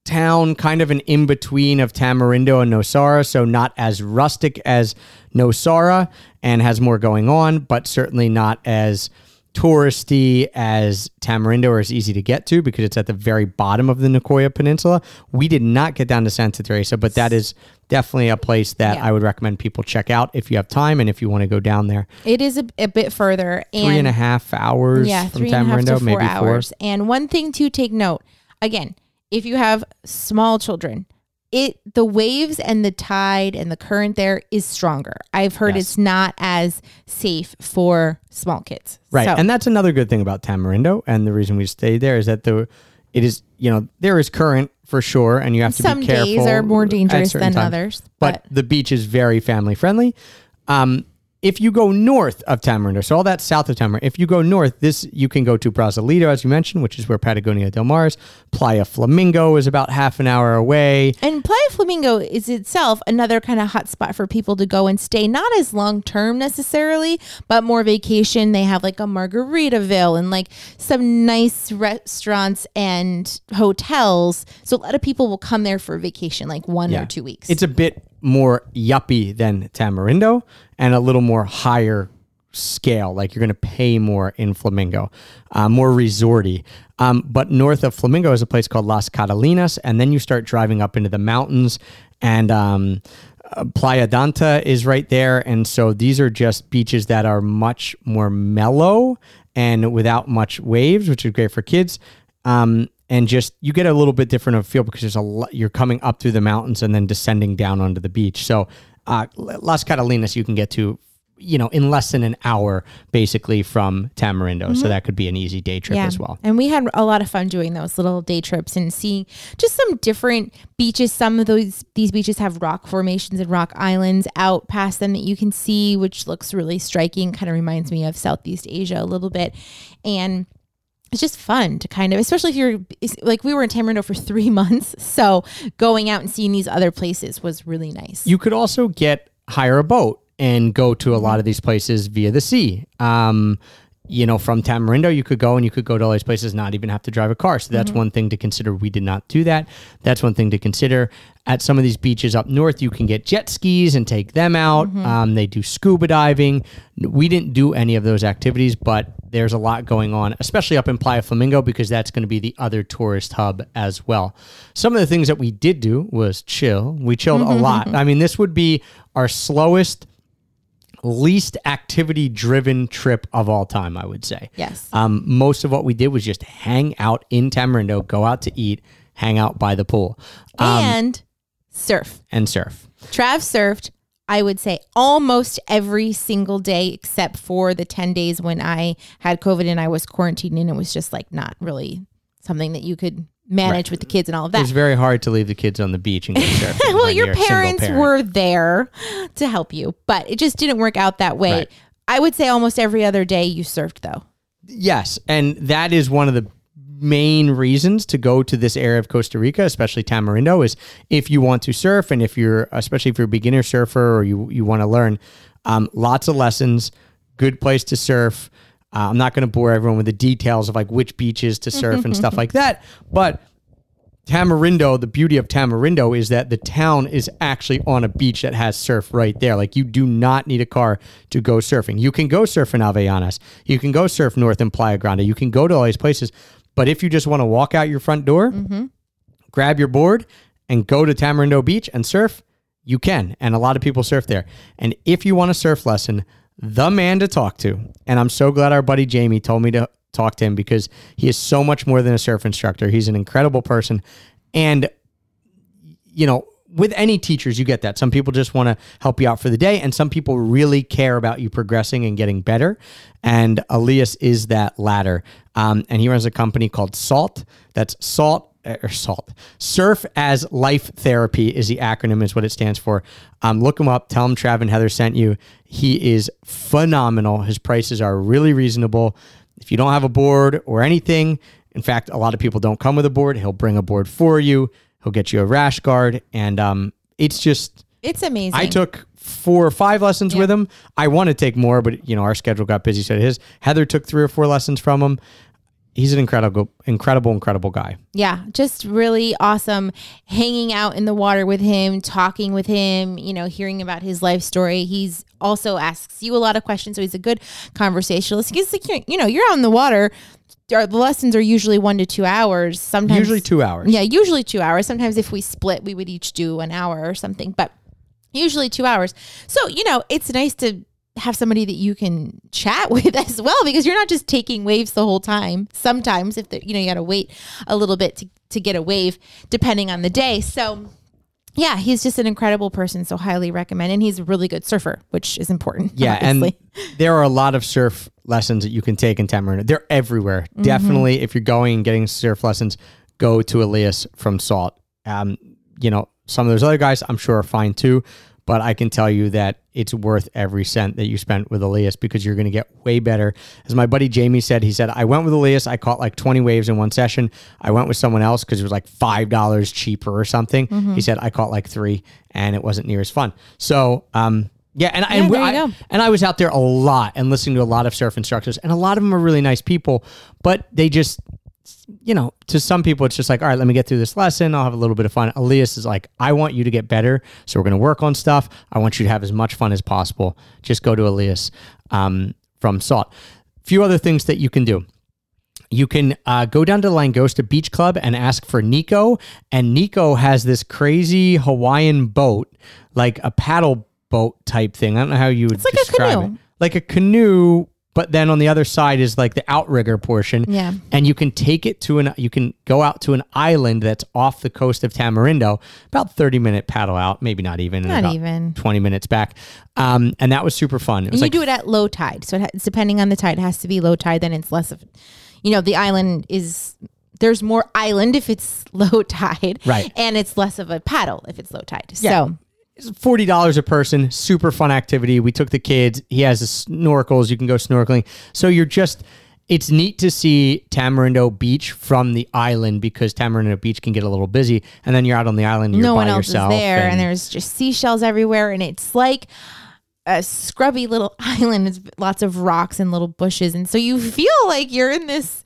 town, kind of an in between of Tamarindo and Nosara. So not as rustic as Nosara and has more going on, but certainly not as touristy as Tamarindo or as easy to get to because it's at the very bottom of the Nicoya Peninsula. We did not get down to Santa Teresa, but that is definitely a place that Yeah. I would recommend people check out if you have time and if you want to go down there. It is a, a bit further. And Three and a half hours yeah, from three and a half Tamarindo, to four maybe hours. And one thing to take note again, if you have small children, it the waves and the tide and the current there is stronger. I've heard Yes. it's not as safe for small kids. Right. So, And that's another good thing about Tamarindo. And the reason we stayed there is that the it is, you know, there is current for sure, and you have to some be careful. Some days are more dangerous than times. others. But, the beach is very family friendly. Um, if you go north of Tamarindo, so all that south of Tamarindo, if you go north, this you can go to Brasilito, as you mentioned, which is where Patagonia del Mar is. Playa Flamingo is about half an hour away. And Playa Flamingo is itself another kind of hot spot for people to go and stay, not as long term necessarily, but more vacation. They have like a Margaritaville and like some nice restaurants and hotels. So a lot of people will come there for vacation, like one Yeah. or two weeks. It's a bit more yuppie than Tamarindo and a little more higher scale. Like you're going to pay more in Flamingo, uh, more resorty. Um, but north of Flamingo is a place called Las Catalinas, and then you start driving up into the mountains, and um, uh, Playa Danta is right there. And so these are just beaches that are much more mellow and without much waves, which is great for kids. Um, and just you get a little bit different of feel because there's a lot, you're coming up through the mountains and then descending down onto the beach. So uh, Las Catalinas you can get to, you know, in less than an hour basically from Tamarindo. So that could be an easy day trip as well. And we had a lot of fun doing those little day trips and seeing just some different beaches. Some of those these beaches have rock formations and rock islands out past them that you can see, which looks really striking. Kind of reminds me of Southeast Asia a little bit. And it's just fun to kind of, especially if you're like we were in Tamarindo for [laughs] three months, so going out and seeing these other places was really nice. You could also get hire a boat and go to a lot of these places via the sea. Um, you know, from Tamarindo, you could go and you could go to all these places, not even have to drive a car. So that's one thing to consider. We did not do that. That's one thing to consider. At some of these beaches up north, you can get jet skis and take them out. Um, they do scuba diving. We didn't do any of those activities, but there's a lot going on, especially up in Playa Flamingo, because that's going to be the other tourist hub as well. Some of the things that we did do was chill. We chilled a lot. I mean, this would be our slowest least activity driven trip of all time, I would say. Yes. Um, most of what we did was just hang out in Tamarindo, go out to eat, hang out by the pool, um, and surf. and surf. Trav surfed, I would say almost every single day except for the 10 days when I had COVID and I was quarantined and it was just like not really something that you could manage with the kids and all of that. It was very hard to leave the kids on the beach and go [laughs] surfing. well, your you're a single parents parent. were there to help you, but it just didn't work out that way. Right. I would say almost every other day you surfed though. Yes, and that is one of the main reasons to go to this area of Costa Rica, especially Tamarindo, is if you want to surf and if you're, especially if you're a beginner surfer or you you want to learn, um, lots of lessons, good place to surf. Uh, I'm not going to bore everyone with the details of like which beaches to surf and stuff like that, but Tamarindo, the beauty of Tamarindo is that the town is actually on a beach that has surf right there. Like you do not need a car to go surfing. You can go surf in Avellanas. You can go surf north in Playa Grande. You can go to all these places. But if you just want to walk out your front door, mm-hmm. grab your board and go to Tamarindo Beach and surf, you can. And a lot of people surf there. And if you want a surf lesson, the man to talk to, and I'm so glad our buddy Jamie told me to talk to him because he is so much more than a surf instructor. He's an incredible person. And, you know, with any teachers, you get that. Some people just want to help you out for the day, and some people really care about you progressing and getting better. And Elias is that latter. Um, and he runs a company called Salt. That's Salt or Salt. Surf as Life Therapy is the acronym, is what it stands for. Um, look him up. Tell him Trav and Heather sent you. He is phenomenal. His prices are really reasonable. If you don't have a board or anything, in fact, a lot of people don't come with a board. He'll bring a board for you. He'll get you a rash guard, and um, it's just It's amazing. I took four or five lessons with him. I want to take more, but you know our schedule got busy, so his. Heather took three or four lessons from him. He's an incredible, incredible, incredible guy. Yeah, just really awesome hanging out in the water with him, talking with him, you know, hearing about his life story. He's also asks you a lot of questions, so he's a good conversationalist. He's like, you know, you're on the water. Our- The lessons are usually one to two hours. Sometimes Usually two hours. Yeah, usually two hours. Sometimes if we split, we would each do an hour or something, but usually two hours. So, you know, it's nice to have somebody that you can chat [laughs] with as well because you're not just taking waves the whole time. Sometimes if the, you know, you got to wait a little bit to, to get a wave depending on the day. So, yeah, he's just an incredible person. So highly recommend. And he's a really good surfer, which is important. Yeah, obviously. and there are a lot of surf lessons that you can take in Tamarindo. They're everywhere. Mm-hmm. Definitely, if you're going and getting surf lessons, go to Elias from Salt. Um, you know, some of those other guys I'm sure are fine too, but I can tell you that it's worth every cent that you spent with Elias because you're going to get way better. As my buddy Jamie said, he said, I went with Elias. I caught like 20 waves in one session. I went with someone else because it was like $5 cheaper or something. Mm-hmm. He said, I caught like three and it wasn't near as fun. So, um, yeah, and, and, there you I, and I was out there a lot and listening to a lot of surf instructors, and a lot of them are really nice people, but they just, you know, to some people, it's just like, all right, let me get through this lesson. I'll have a little bit of fun. Elias is like, I want you to get better. So we're going to work on stuff. I want you to have as much fun as possible. Just go to Elias um, from Salt. few other things that you can do. You can uh, go down to Langosta Beach Club and ask for Nico. And Nico has this crazy Hawaiian boat, like a paddle boat type thing. I don't know how you would like a describe canoe. it. Like a canoe, but then on the other side is like the outrigger portion. Yeah. And you can take it to an, you can go out to an island that's off the coast of Tamarindo, about 30 minute paddle out, maybe not even. Not even. 20 minutes back. Um, and that was super fun. It was And you like do it at low tide. So it's depending on the tide, it has to be low tide. Then it's less of, you know, the island is there's more island if it's [laughs] low tide, Right. And it's less of a paddle if it's low tide. Yeah. So forty dollars a person. Super fun activity. We took the kids. He has the snorkels. You can go snorkeling. So you're just. It's neat to see Tamarindo Beach from the island because Tamarindo Beach can get a little busy, and then you're out on the island. You're no by one else yourself is there, and, there's just seashells everywhere, and it's like a scrubby little [laughs] island. It's lots of rocks and little bushes, and so you feel like you're in this.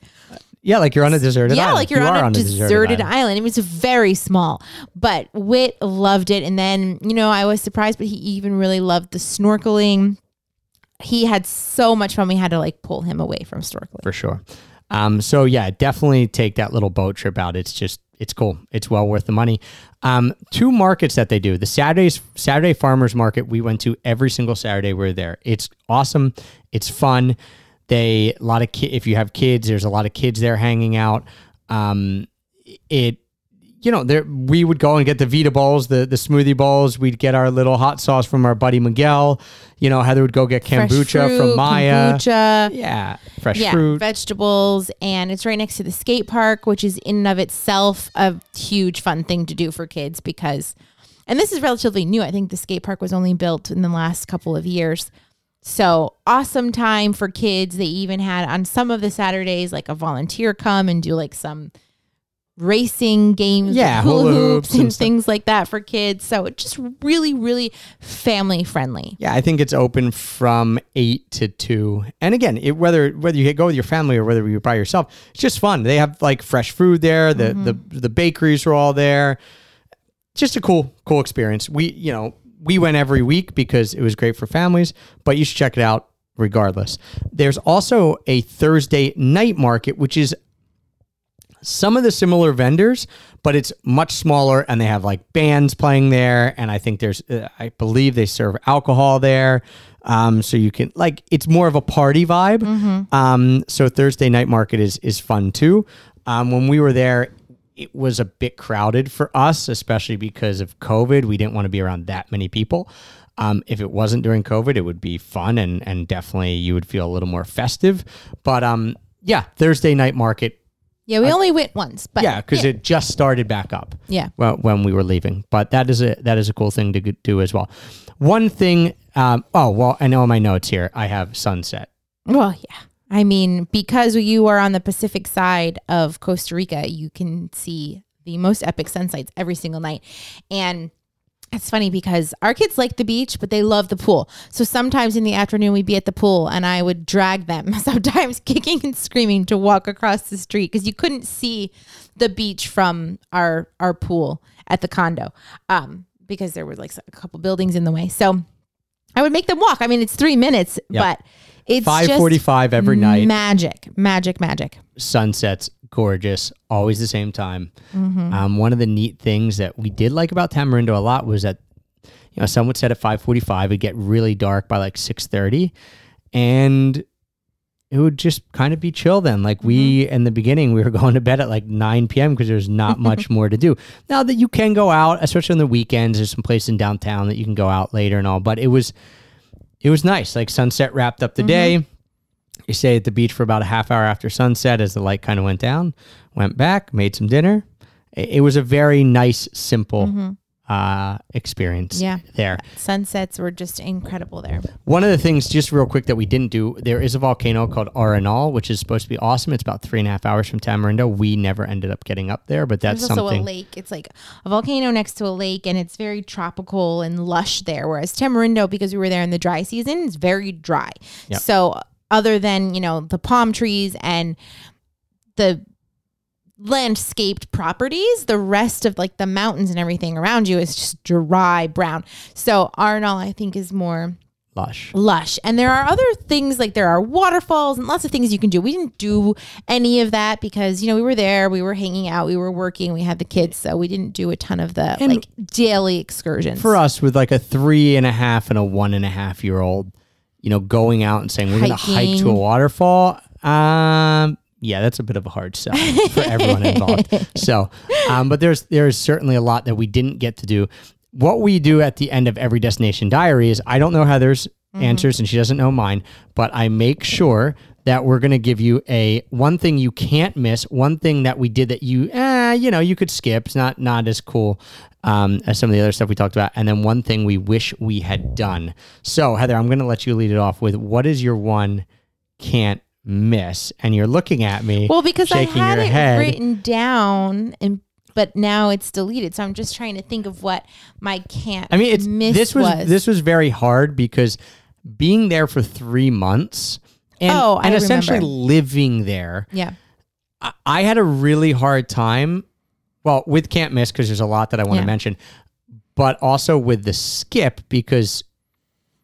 Yeah, like you're on a deserted island. yeah, island. like you're You on are a deserted, island. island. I mean, it's very small, but Wit loved it. And then, you know, I was surprised, but he even really loved the snorkeling. He had so much fun. We had to like pull him away from snorkeling. for sure. Um, so yeah, definitely take that little boat trip out. It's just it's cool. It's well worth the money. Um, two markets that they do. The Saturdays Saturday Farmers Market we went to every single Saturday we are there. It's awesome. It's fun. They a lot of ki- if you have kids, there's a lot of kids there hanging out. Um, it you know, there we would go and get the Vita bowls, the the smoothie bowls. We'd get our little hot sauce from our buddy Miguel. You know, Heather would go get kombucha fruit, from Maya. kombucha. Yeah, fresh yeah, fruit. vegetables, and it's right next to the skate park, which is in and of itself a huge fun thing to do for kids because, and this is relatively new. I think the skate park was only built in the last couple of years. So awesome time for kids. They even had on some of the Saturdays like a volunteer come and do like some racing games, Yeah, hula, hula hoops, hoops and and things like that for kids. So just really, really family friendly. Yeah, I think it's open from eight to two. And again, it, whether whether you go with your family or whether you're by yourself, it's just fun. They have like fresh food there. The the mm-hmm. the bakeries are all there. Just a cool cool experience. We you know we went every week because it was great for families. But you should check it out regardless. There's also a Thursday night market, which is some of the similar vendors, but it's much smaller and they have like bands playing there. And I think there's, uh, I believe they serve alcohol there. Um, so you can like, it's more of a party vibe. Um, so Thursday night market is, is fun too. Um, when we were there, it was a bit crowded for us, especially because of COVID. We didn't want to be around that many people. Um, if it wasn't during COVID, it would be fun and and definitely you would feel a little more festive. But um, yeah, Thursday night market. Yeah, we only went once, but Yeah, because it just started back up. yeah. well, when we were leaving. But that is a that is a cool thing to do as well. One thing. Um, oh well, I know in my notes here I have sunset. Well, yeah. I mean, because you are on the Pacific side of Costa Rica, you can see the most epic sunsets every single night. And it's funny because our kids like the beach, but they love the pool. So sometimes in the afternoon, we'd be at the pool and I would drag them, [laughs] sometimes kicking and screaming to walk across the street because you couldn't see the beach from our, our pool at the condo um, because there were like a couple buildings in the way. So I would make them walk. I mean, it's three minutes, but it's five forty-five just forty five every night. Magic, magic, magic. Sunsets gorgeous, always the same time. Mm-hmm. Um, one of the neat things that we did like about Tamarindo a lot was that you know some would set at five forty five. It'd get really dark by like six thirty, and it would just kind of be chill then. Like we Mm-hmm. in the beginning, we were [laughs] going to bed at like nine p.m. because there's not [laughs] much more to do. Now that you can go out, especially on the weekends, there's some place in downtown that you can go out later and all. But it was it was nice. Like sunset wrapped up the Mm-hmm. day. You stay at the beach for about a half hour after sunset as the light kind of went down. Went back, made some dinner. It, it was a very nice, simple uh, experience. Yeah. there. Sunsets were just incredible there. One of the things, just real quick, that we didn't do, there is a volcano called Arenal, which is supposed to be awesome. It's about three and a half hours from Tamarindo. We never ended up getting up there, but that's There's also a lake. It's like a volcano next to a lake, and it's very tropical and lush there. Whereas Tamarindo, because we were there in the dry season, is very dry. Yep. So other than you know the palm trees and the landscaped properties the rest of like the mountains and everything around you is just dry brown so Arenal i think is more Lush. lush. And there are other things like there are waterfalls and lots of things you can do. We didn't do any of that because, you know, we were there, we were hanging out, we were working, we had the kids. So we didn't do a ton of the And like daily excursions. For us, with like a three and a half and a one and a half year old, you know, going out and saying we're going to hike to a waterfall, um, yeah, that's a bit of a hard sell [laughs] for everyone involved. So, um, but there's there's certainly a lot that we didn't get to do. What we do at the end of every destination diary is I don't know Heather's answers and she doesn't know mine, but I make sure that we're going to give you a one thing you can't miss, one thing that we did that you, eh, you know, you could skip. It's not not as cool um, as some of the other stuff we talked about, and then one thing we wish we had done. So Heather, I'm going to let you lead it off with what is your one can't miss, and you're looking at me. well, because I had your it head. written down and but now it's deleted. So I'm just trying to think of what my can't I mean, it's miss this was, this was very hard because being there for three months and, Oh, I and essentially remember. living there. yeah. I- I had a really hard time. Well, with can't miss because there's a lot that I want Yeah. to mention, but also with the skip because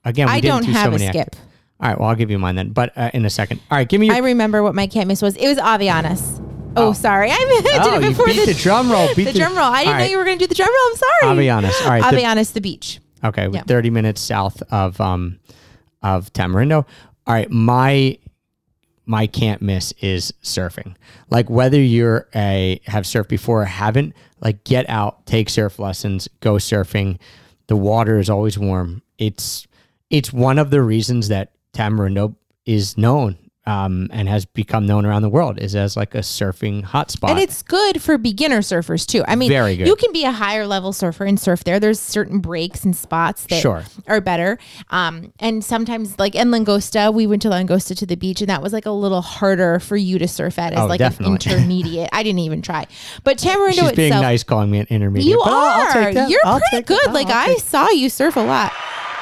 again we I didn't don't do have so a skip. acti- All right, well I'll give you mine then, but uh, in a second. All right, give me your. I remember what my can't miss was. It was Avellanas. Oh, Oh. sorry. [laughs] I did oh, it you before beat the, drum roll. [laughs] Beat the drum roll. I didn't know you were going to do the drum roll. I'm sorry. Avellanas. All right, the- Avellanas, the beach. Okay, Yeah. 30 minutes south of um of Tamarindo. All right, my my can't miss is surfing. Like whether you're a have surfed before or haven't, like get out, take surf lessons, go surfing. The water is always warm. It's it's one of the reasons that Tamarindo is known um, and has become known around the world is as like a surfing hotspot. And it's good for beginner surfers too. I mean, Very good. you can be a higher level surfer and surf there. There's certain breaks and spots that Sure. are better. Um, and sometimes, like in Langosta, we went to Langosta to the beach, and that was like a little harder for you to surf at as Oh, like definitely. an [laughs] intermediate. I didn't even try, but Tamarindo She's being nice calling me an intermediate. you but are. I'll, I'll take that. You're I'll pretty take that. good. Like I'll I take- saw you surf a lot.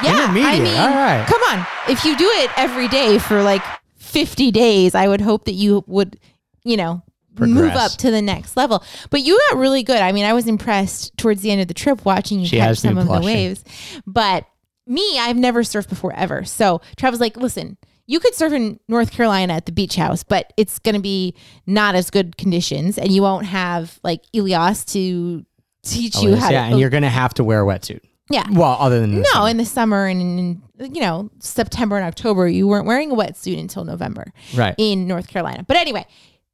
Yeah, I mean, All right. come on. If you do it every day for like 50 days, I would hope that you would, you know, move up to the next level. But you got really good. I mean, I was impressed towards the end of the trip watching you She catch some of the waves. But me, I've never surfed before ever. So Travis like, listen, you could surf in North Carolina at the beach house, but it's going to be not as good conditions, and you won't have like Elias to teach Oh, you yes, how yeah, to. and you're gonna have to wear a wetsuit. Yeah. Well, other than No, summer. in the summer and in, you know September and October, you weren't wearing a wetsuit until November right. in North Carolina. But anyway,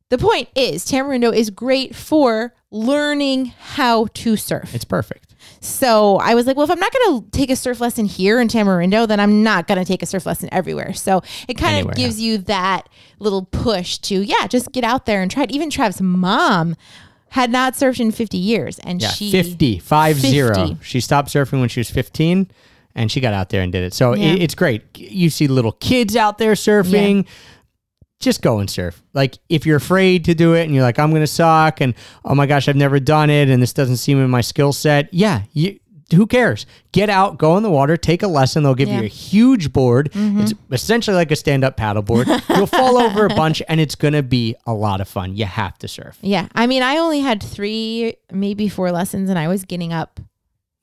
the point is, Tamarindo is great for learning how to surf. It's perfect. So I was like, well, if I'm not going to take a surf lesson here in Tamarindo, then I'm not going to take a surf lesson everywhere. So it kind Anywhere, of gives you that little push to, yeah, just get out there and try it. Even Trav's mom had not surfed in 50 years. And Yeah, she, 50, five 50. zero. She stopped surfing when she was 15 and she got out there and did it. So Yeah. it, it's great. You see little kids out there surfing. Just go and surf. Like if you're afraid to do it and you're like, I'm going to suck and oh my gosh, I've never done it and this doesn't seem in my skill set. Yeah, you, who cares? Get out, go in the water, take a lesson. They'll give Yeah. you a huge board. Mm-hmm. It's essentially like a stand up paddle board. You'll fall over a bunch and it's going to be a lot of fun. You have to surf. yeah. I mean, I only had three, maybe four lessons, and I was getting up,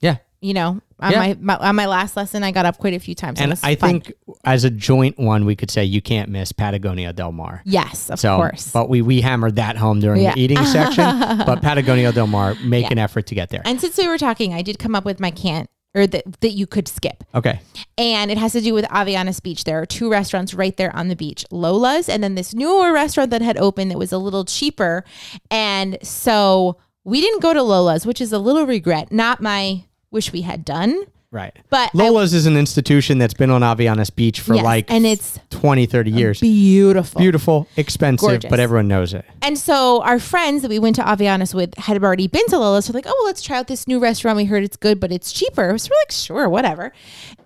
Yeah. you know, on, Yeah. my, my, on my last lesson, I got up quite a few times. And I fun. think as a joint one, we could say you can't miss Patagonia Del Mar. yes, of So, course. but we we hammered that home during Yeah. the eating section. [laughs] But Patagonia Del Mar, make Yeah. an effort to get there. and since we were talking, I did come up with my can't or that that you could skip. Okay, and it has to do with Avellanas Beach. There are two restaurants right there on the beach, Lola's, and then this newer restaurant that had opened that was a little cheaper. And so we didn't go to Lola's, which is a little regret, not my wish we had done. right. But I- Lola's is an institution that's been on Avellanas Beach for Yes, like and it's 20, 30 years. beautiful. Beautiful, expensive, Gorgeous. but everyone knows it. And so our friends that we went to Avellanas with had already been to Lola's. So like, oh, well, let's try out this new restaurant. We heard it's good, but it's cheaper. So we're like, sure, whatever.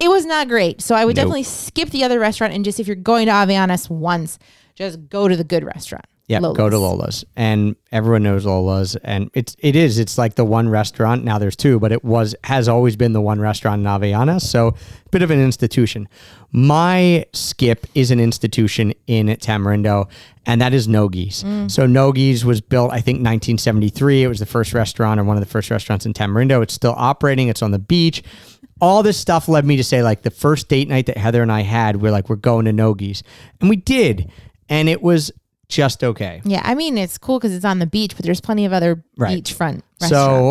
It was not great. So I would Nope. definitely skip the other restaurant and just if you're going to Avellanas once, just go to the good restaurant. Yeah, go to Lola's, and everyone knows Lola's, and it's it is it's like the one restaurant. Now there's two, but it was has always been the one restaurant in Aviana, so a bit of an institution. My skip is an institution in Tamarindo, and that is Nogi's. Mm. So Nogi's was built, I think, 1973. It was the first restaurant or one of the first restaurants in Tamarindo. It's still operating. It's on the beach. All this stuff led me to say, like, the first date night that Heather and I had, we're like, we're going to Nogi's, and we did, and it was just okay. Yeah, I mean it's cool because it's on the beach, but there's plenty of other Right. beachfront So,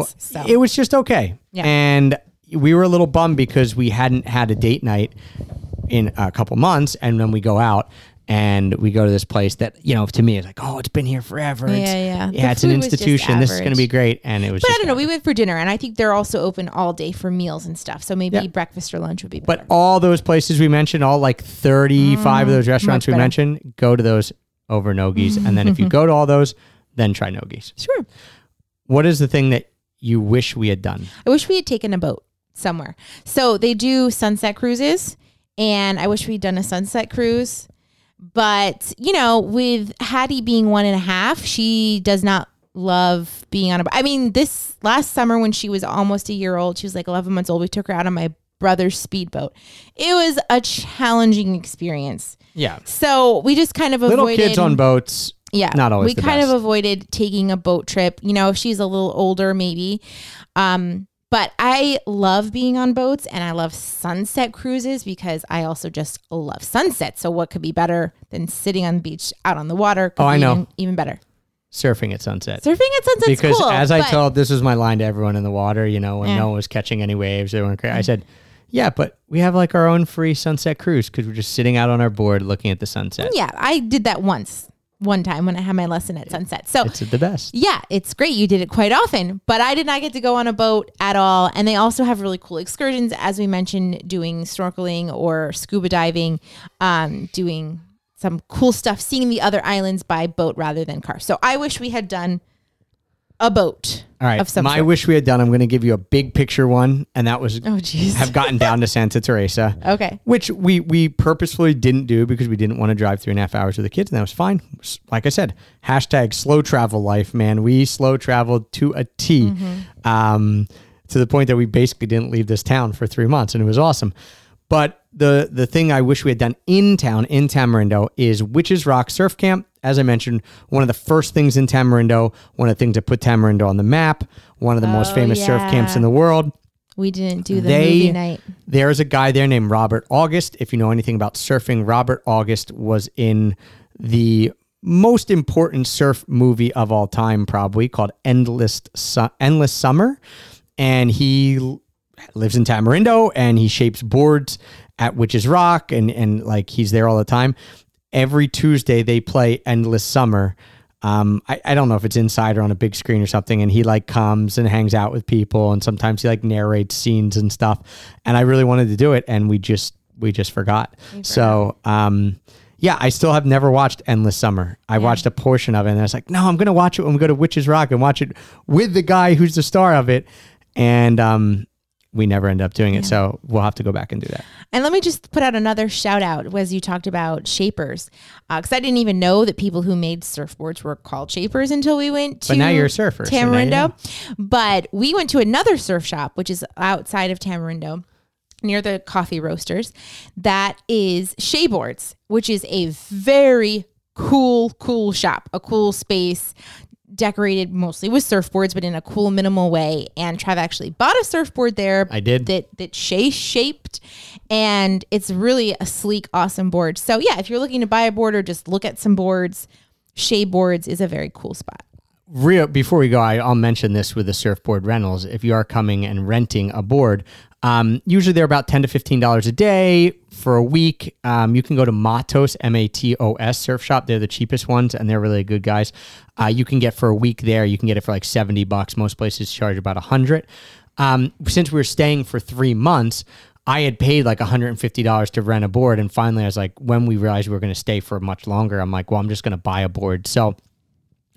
restaurants. So, it was just okay. Yeah. And we were a little bummed because we hadn't had a date night in a couple months. And then we go out and we go to this place that, you know, to me is like, oh, it's been here forever. Yeah, It's- yeah. Yeah, The it's an food was just institution. This is going to average. be great. And it was but I just don't know. We went for dinner, and I think they're also open all day for meals and stuff. So maybe Yeah. breakfast or lunch would be better. But all those places we mentioned, all like 35 of those restaurants Mm, we better. mentioned, go to those over Nogi's. and then if you [laughs] go to all those, then try Nogi's. sure. What is the thing that you wish we had done? I wish we had taken a boat somewhere. So they do sunset cruises, and I wish we'd done a sunset cruise. But, you know, with Hattie being one and a half, she does not love being on a boat. I mean, this last summer when she was almost a year old, she was like 11 months old, we took her out on my brother's speedboat. It was a challenging experience. Yeah. So we just kind of Little avoided kids on boats. yeah not always we the kind best. of avoided taking a boat trip you know if she's a little older maybe um but i love being on boats and i love sunset cruises because i also just love sunset so what could be better than sitting on the beach out on the water Oh, I know. even, even better Surfing at sunset. surfing at sunset. because cool as I told, this was my line to everyone in the water. You know, when no one was catching any waves, they weren't crazy. I said, "Yeah, but we have like our own free sunset cruise because we're just sitting out on our board looking at the sunset. yeah i did that once one time when i had my lesson at sunset so It's the best." Yeah, it's great. You did it quite often, but I did not get to go on a boat at all. And they also have really cool excursions, as we mentioned, doing snorkeling or scuba diving, um, doing some cool stuff, seeing the other islands by boat rather than car. So I wish we had done a boat. All right, Of some my sort. wish we had done. I'm going to give you a big picture one, and that was Oh, jeez. have gotten down to Santa Teresa. [laughs] Okay. which we we purposefully didn't do because we didn't want to drive three and a half hours with the kids, and that was fine. Like I said, hashtag slow travel life, man. We slow traveled to a T, um, to the point that we basically didn't leave this town for three months, and it was awesome. But the the thing I wish we had done in town in Tamarindo is Witches Rock Surf Camp. As I mentioned, one of the first things in Tamarindo, one of the things that put Tamarindo on the map, one of the most Oh, famous surf camps in the world. We didn't do the They- movie night. There's a guy there named Robert August. If you know anything about surfing, Robert August was in the most important surf movie of all time, probably called Endless Su- Endless Summer, and he lives in Tamarindo and he shapes boards at Witches Rock and and like he's there all the time. Every Tuesday they play Endless Summer um, I, I don't know if it's inside or on a big screen or something. And he like comes and hangs out with people, and sometimes he like narrates scenes and stuff. And I really wanted to do it, and we just we just forgot. So um, yeah, I still have never watched Endless Summer. I watched a portion of it, and I was like, no, I'm gonna watch it when we go to Witches Rock and watch it with the guy who's the star of it. And um, we never end up doing it, so we'll have to go back and do that. And let me just put out another shout out as you talked about shapers, uh, because I didn't even know that people who made surfboards were called shapers until we went to But now you're a surfer, so Tamarindo. know. But we went to another surf shop, which is outside of Tamarindo. Near the coffee roasters, that is Shayboards, which is a very cool, cool shop, a cool space decorated mostly with surfboards, but in a cool, minimal way. And Trav actually bought a surfboard there. I did. that that Shay shaped, and it's really a sleek, awesome board. So yeah, if you're looking to buy a board or just look at some boards, Shay Boards is a very cool spot. real before we go I, i'll mention this with the surfboard rentals if you are coming and renting a board um, usually they're about 10 to 15 dollars a day for a week um, you can go to matos m-a-t-o-s surf shop they're the cheapest ones and they're really good guys uh, you can get for a week there you can get it for like 70 bucks most places charge about a 100 um, since we were staying for three months I had paid like $150 to rent a board. And finally, I was like, when we realized we were going to stay for much longer, I'm like, well, I'm just going to buy a board. So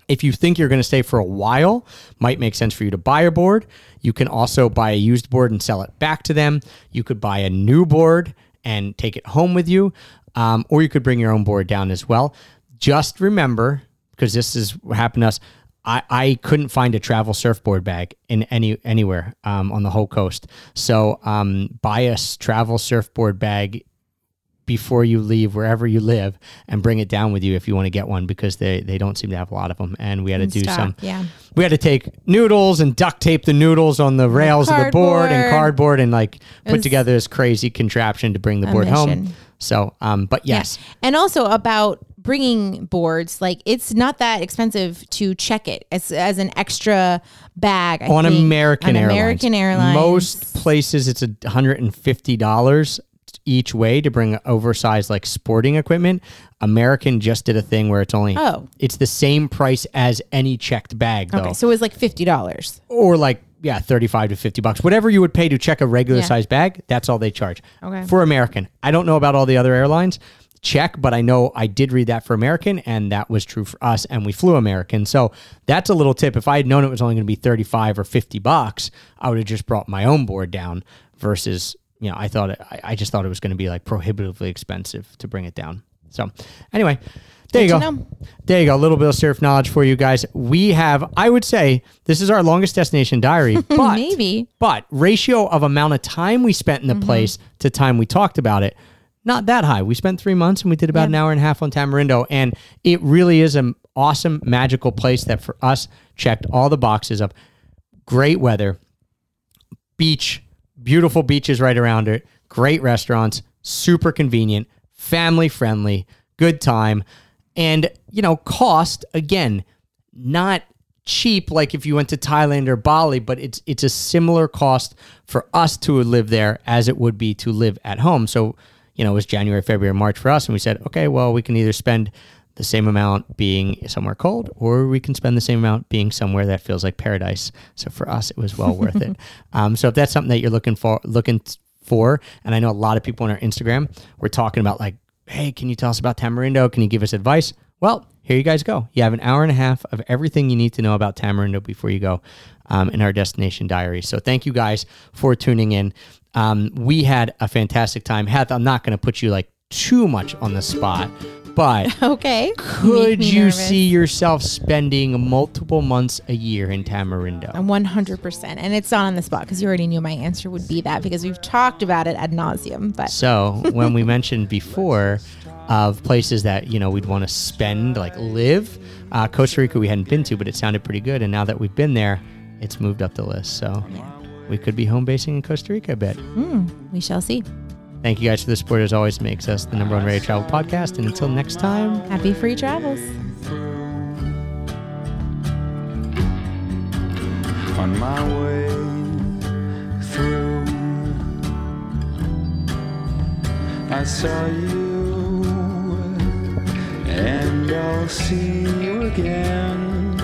if you think you're going to stay for a while, might make sense for you to buy a board. You can also buy a used board and sell it back to them. You could buy a new board and take it home with you, um, or you could bring your own board down as well. Just remember, because this is what happened to us. I, I couldn't find a travel surfboard bag in any anywhere um, on the whole coast. So um, buy a travel surfboard bag before you leave wherever you live and bring it down with you if you want to get one because they, they don't seem to have a lot of them and we had to do stock, some yeah. we had to take noodles and duct tape the noodles on the rails of the board and Cardboard. and like put together this crazy contraption to bring the board home so um but yes And also about bringing boards, like it's not that expensive to check it as, as an extra bag. I on think, American on Airlines. American Airlines. Most places it's a hundred and fifty dollars each way to bring oversized like sporting equipment. American just did a thing where it's only Oh. it's the same price as any checked bag though. Okay, so it was like fifty dollars. or like yeah 35 to 50 bucks whatever you would pay to check a regular Yeah. size bag that's all they charge Okay. for american i don't know about all the other airlines check but i know i did read that for american and that was true for us and we flew american so that's a little tip if i had known it was only going to be 35 or 50 bucks i would have just brought my own board down versus you know i thought it, I, I just thought it was going to be like prohibitively expensive to bring it down so anyway there you go know. there you go. A little bit of surf knowledge for you guys. We have, I would say, this is our longest destination diary, [laughs] but Maybe. but ratio of amount of time we spent in the mm-hmm. place to time we talked about it, not that high. We spent three months and we did about an hour and a half on Tamarindo, and it really is an awesome, magical place that for us checked all the boxes of great weather, beach, beautiful beaches right around it, great restaurants, super convenient, family friendly, good time, and you know, cost again, not cheap like if you went to Thailand or Bali, but it's it's a similar cost for us to live there as it would be to live at home. So, you know, it was January, February, March for us, and we said, okay, well, we can either spend the same amount being somewhere cold, or we can spend the same amount being somewhere that feels like paradise. So for us, it was well worth it. [laughs] Um, so if that's something that you're looking for, looking for, and I know a lot of people on our Instagram were talking about like, hey, can you tell us about Tamarindo? Can you give us advice? Well, here you guys go. You have an hour and a half of everything you need to know about Tamarindo before you go um, in our destination diary. So thank you guys for tuning in. Um, we had a fantastic time. Heath, I'm not going to put you like too much on the spot, but [laughs] Okay. could you nervous. see yourself spending multiple months a year in Tamarindo? One hundred percent, and it's not on the spot because you already knew my answer would be that because we've talked about it ad nauseum. But So [laughs] when we mentioned before of places that you know we'd want to spend, like live, uh, Costa Rica we hadn't been to, but it sounded pretty good. And now that we've been there, it's moved up the list. So we could be home basing in Costa Rica a bit. we shall see. Thank you guys for the support. As always, makes us the number one radio travel podcast. And until next time. Happy free travels. on my way through. I saw you, and I'll see you again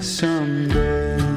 someday.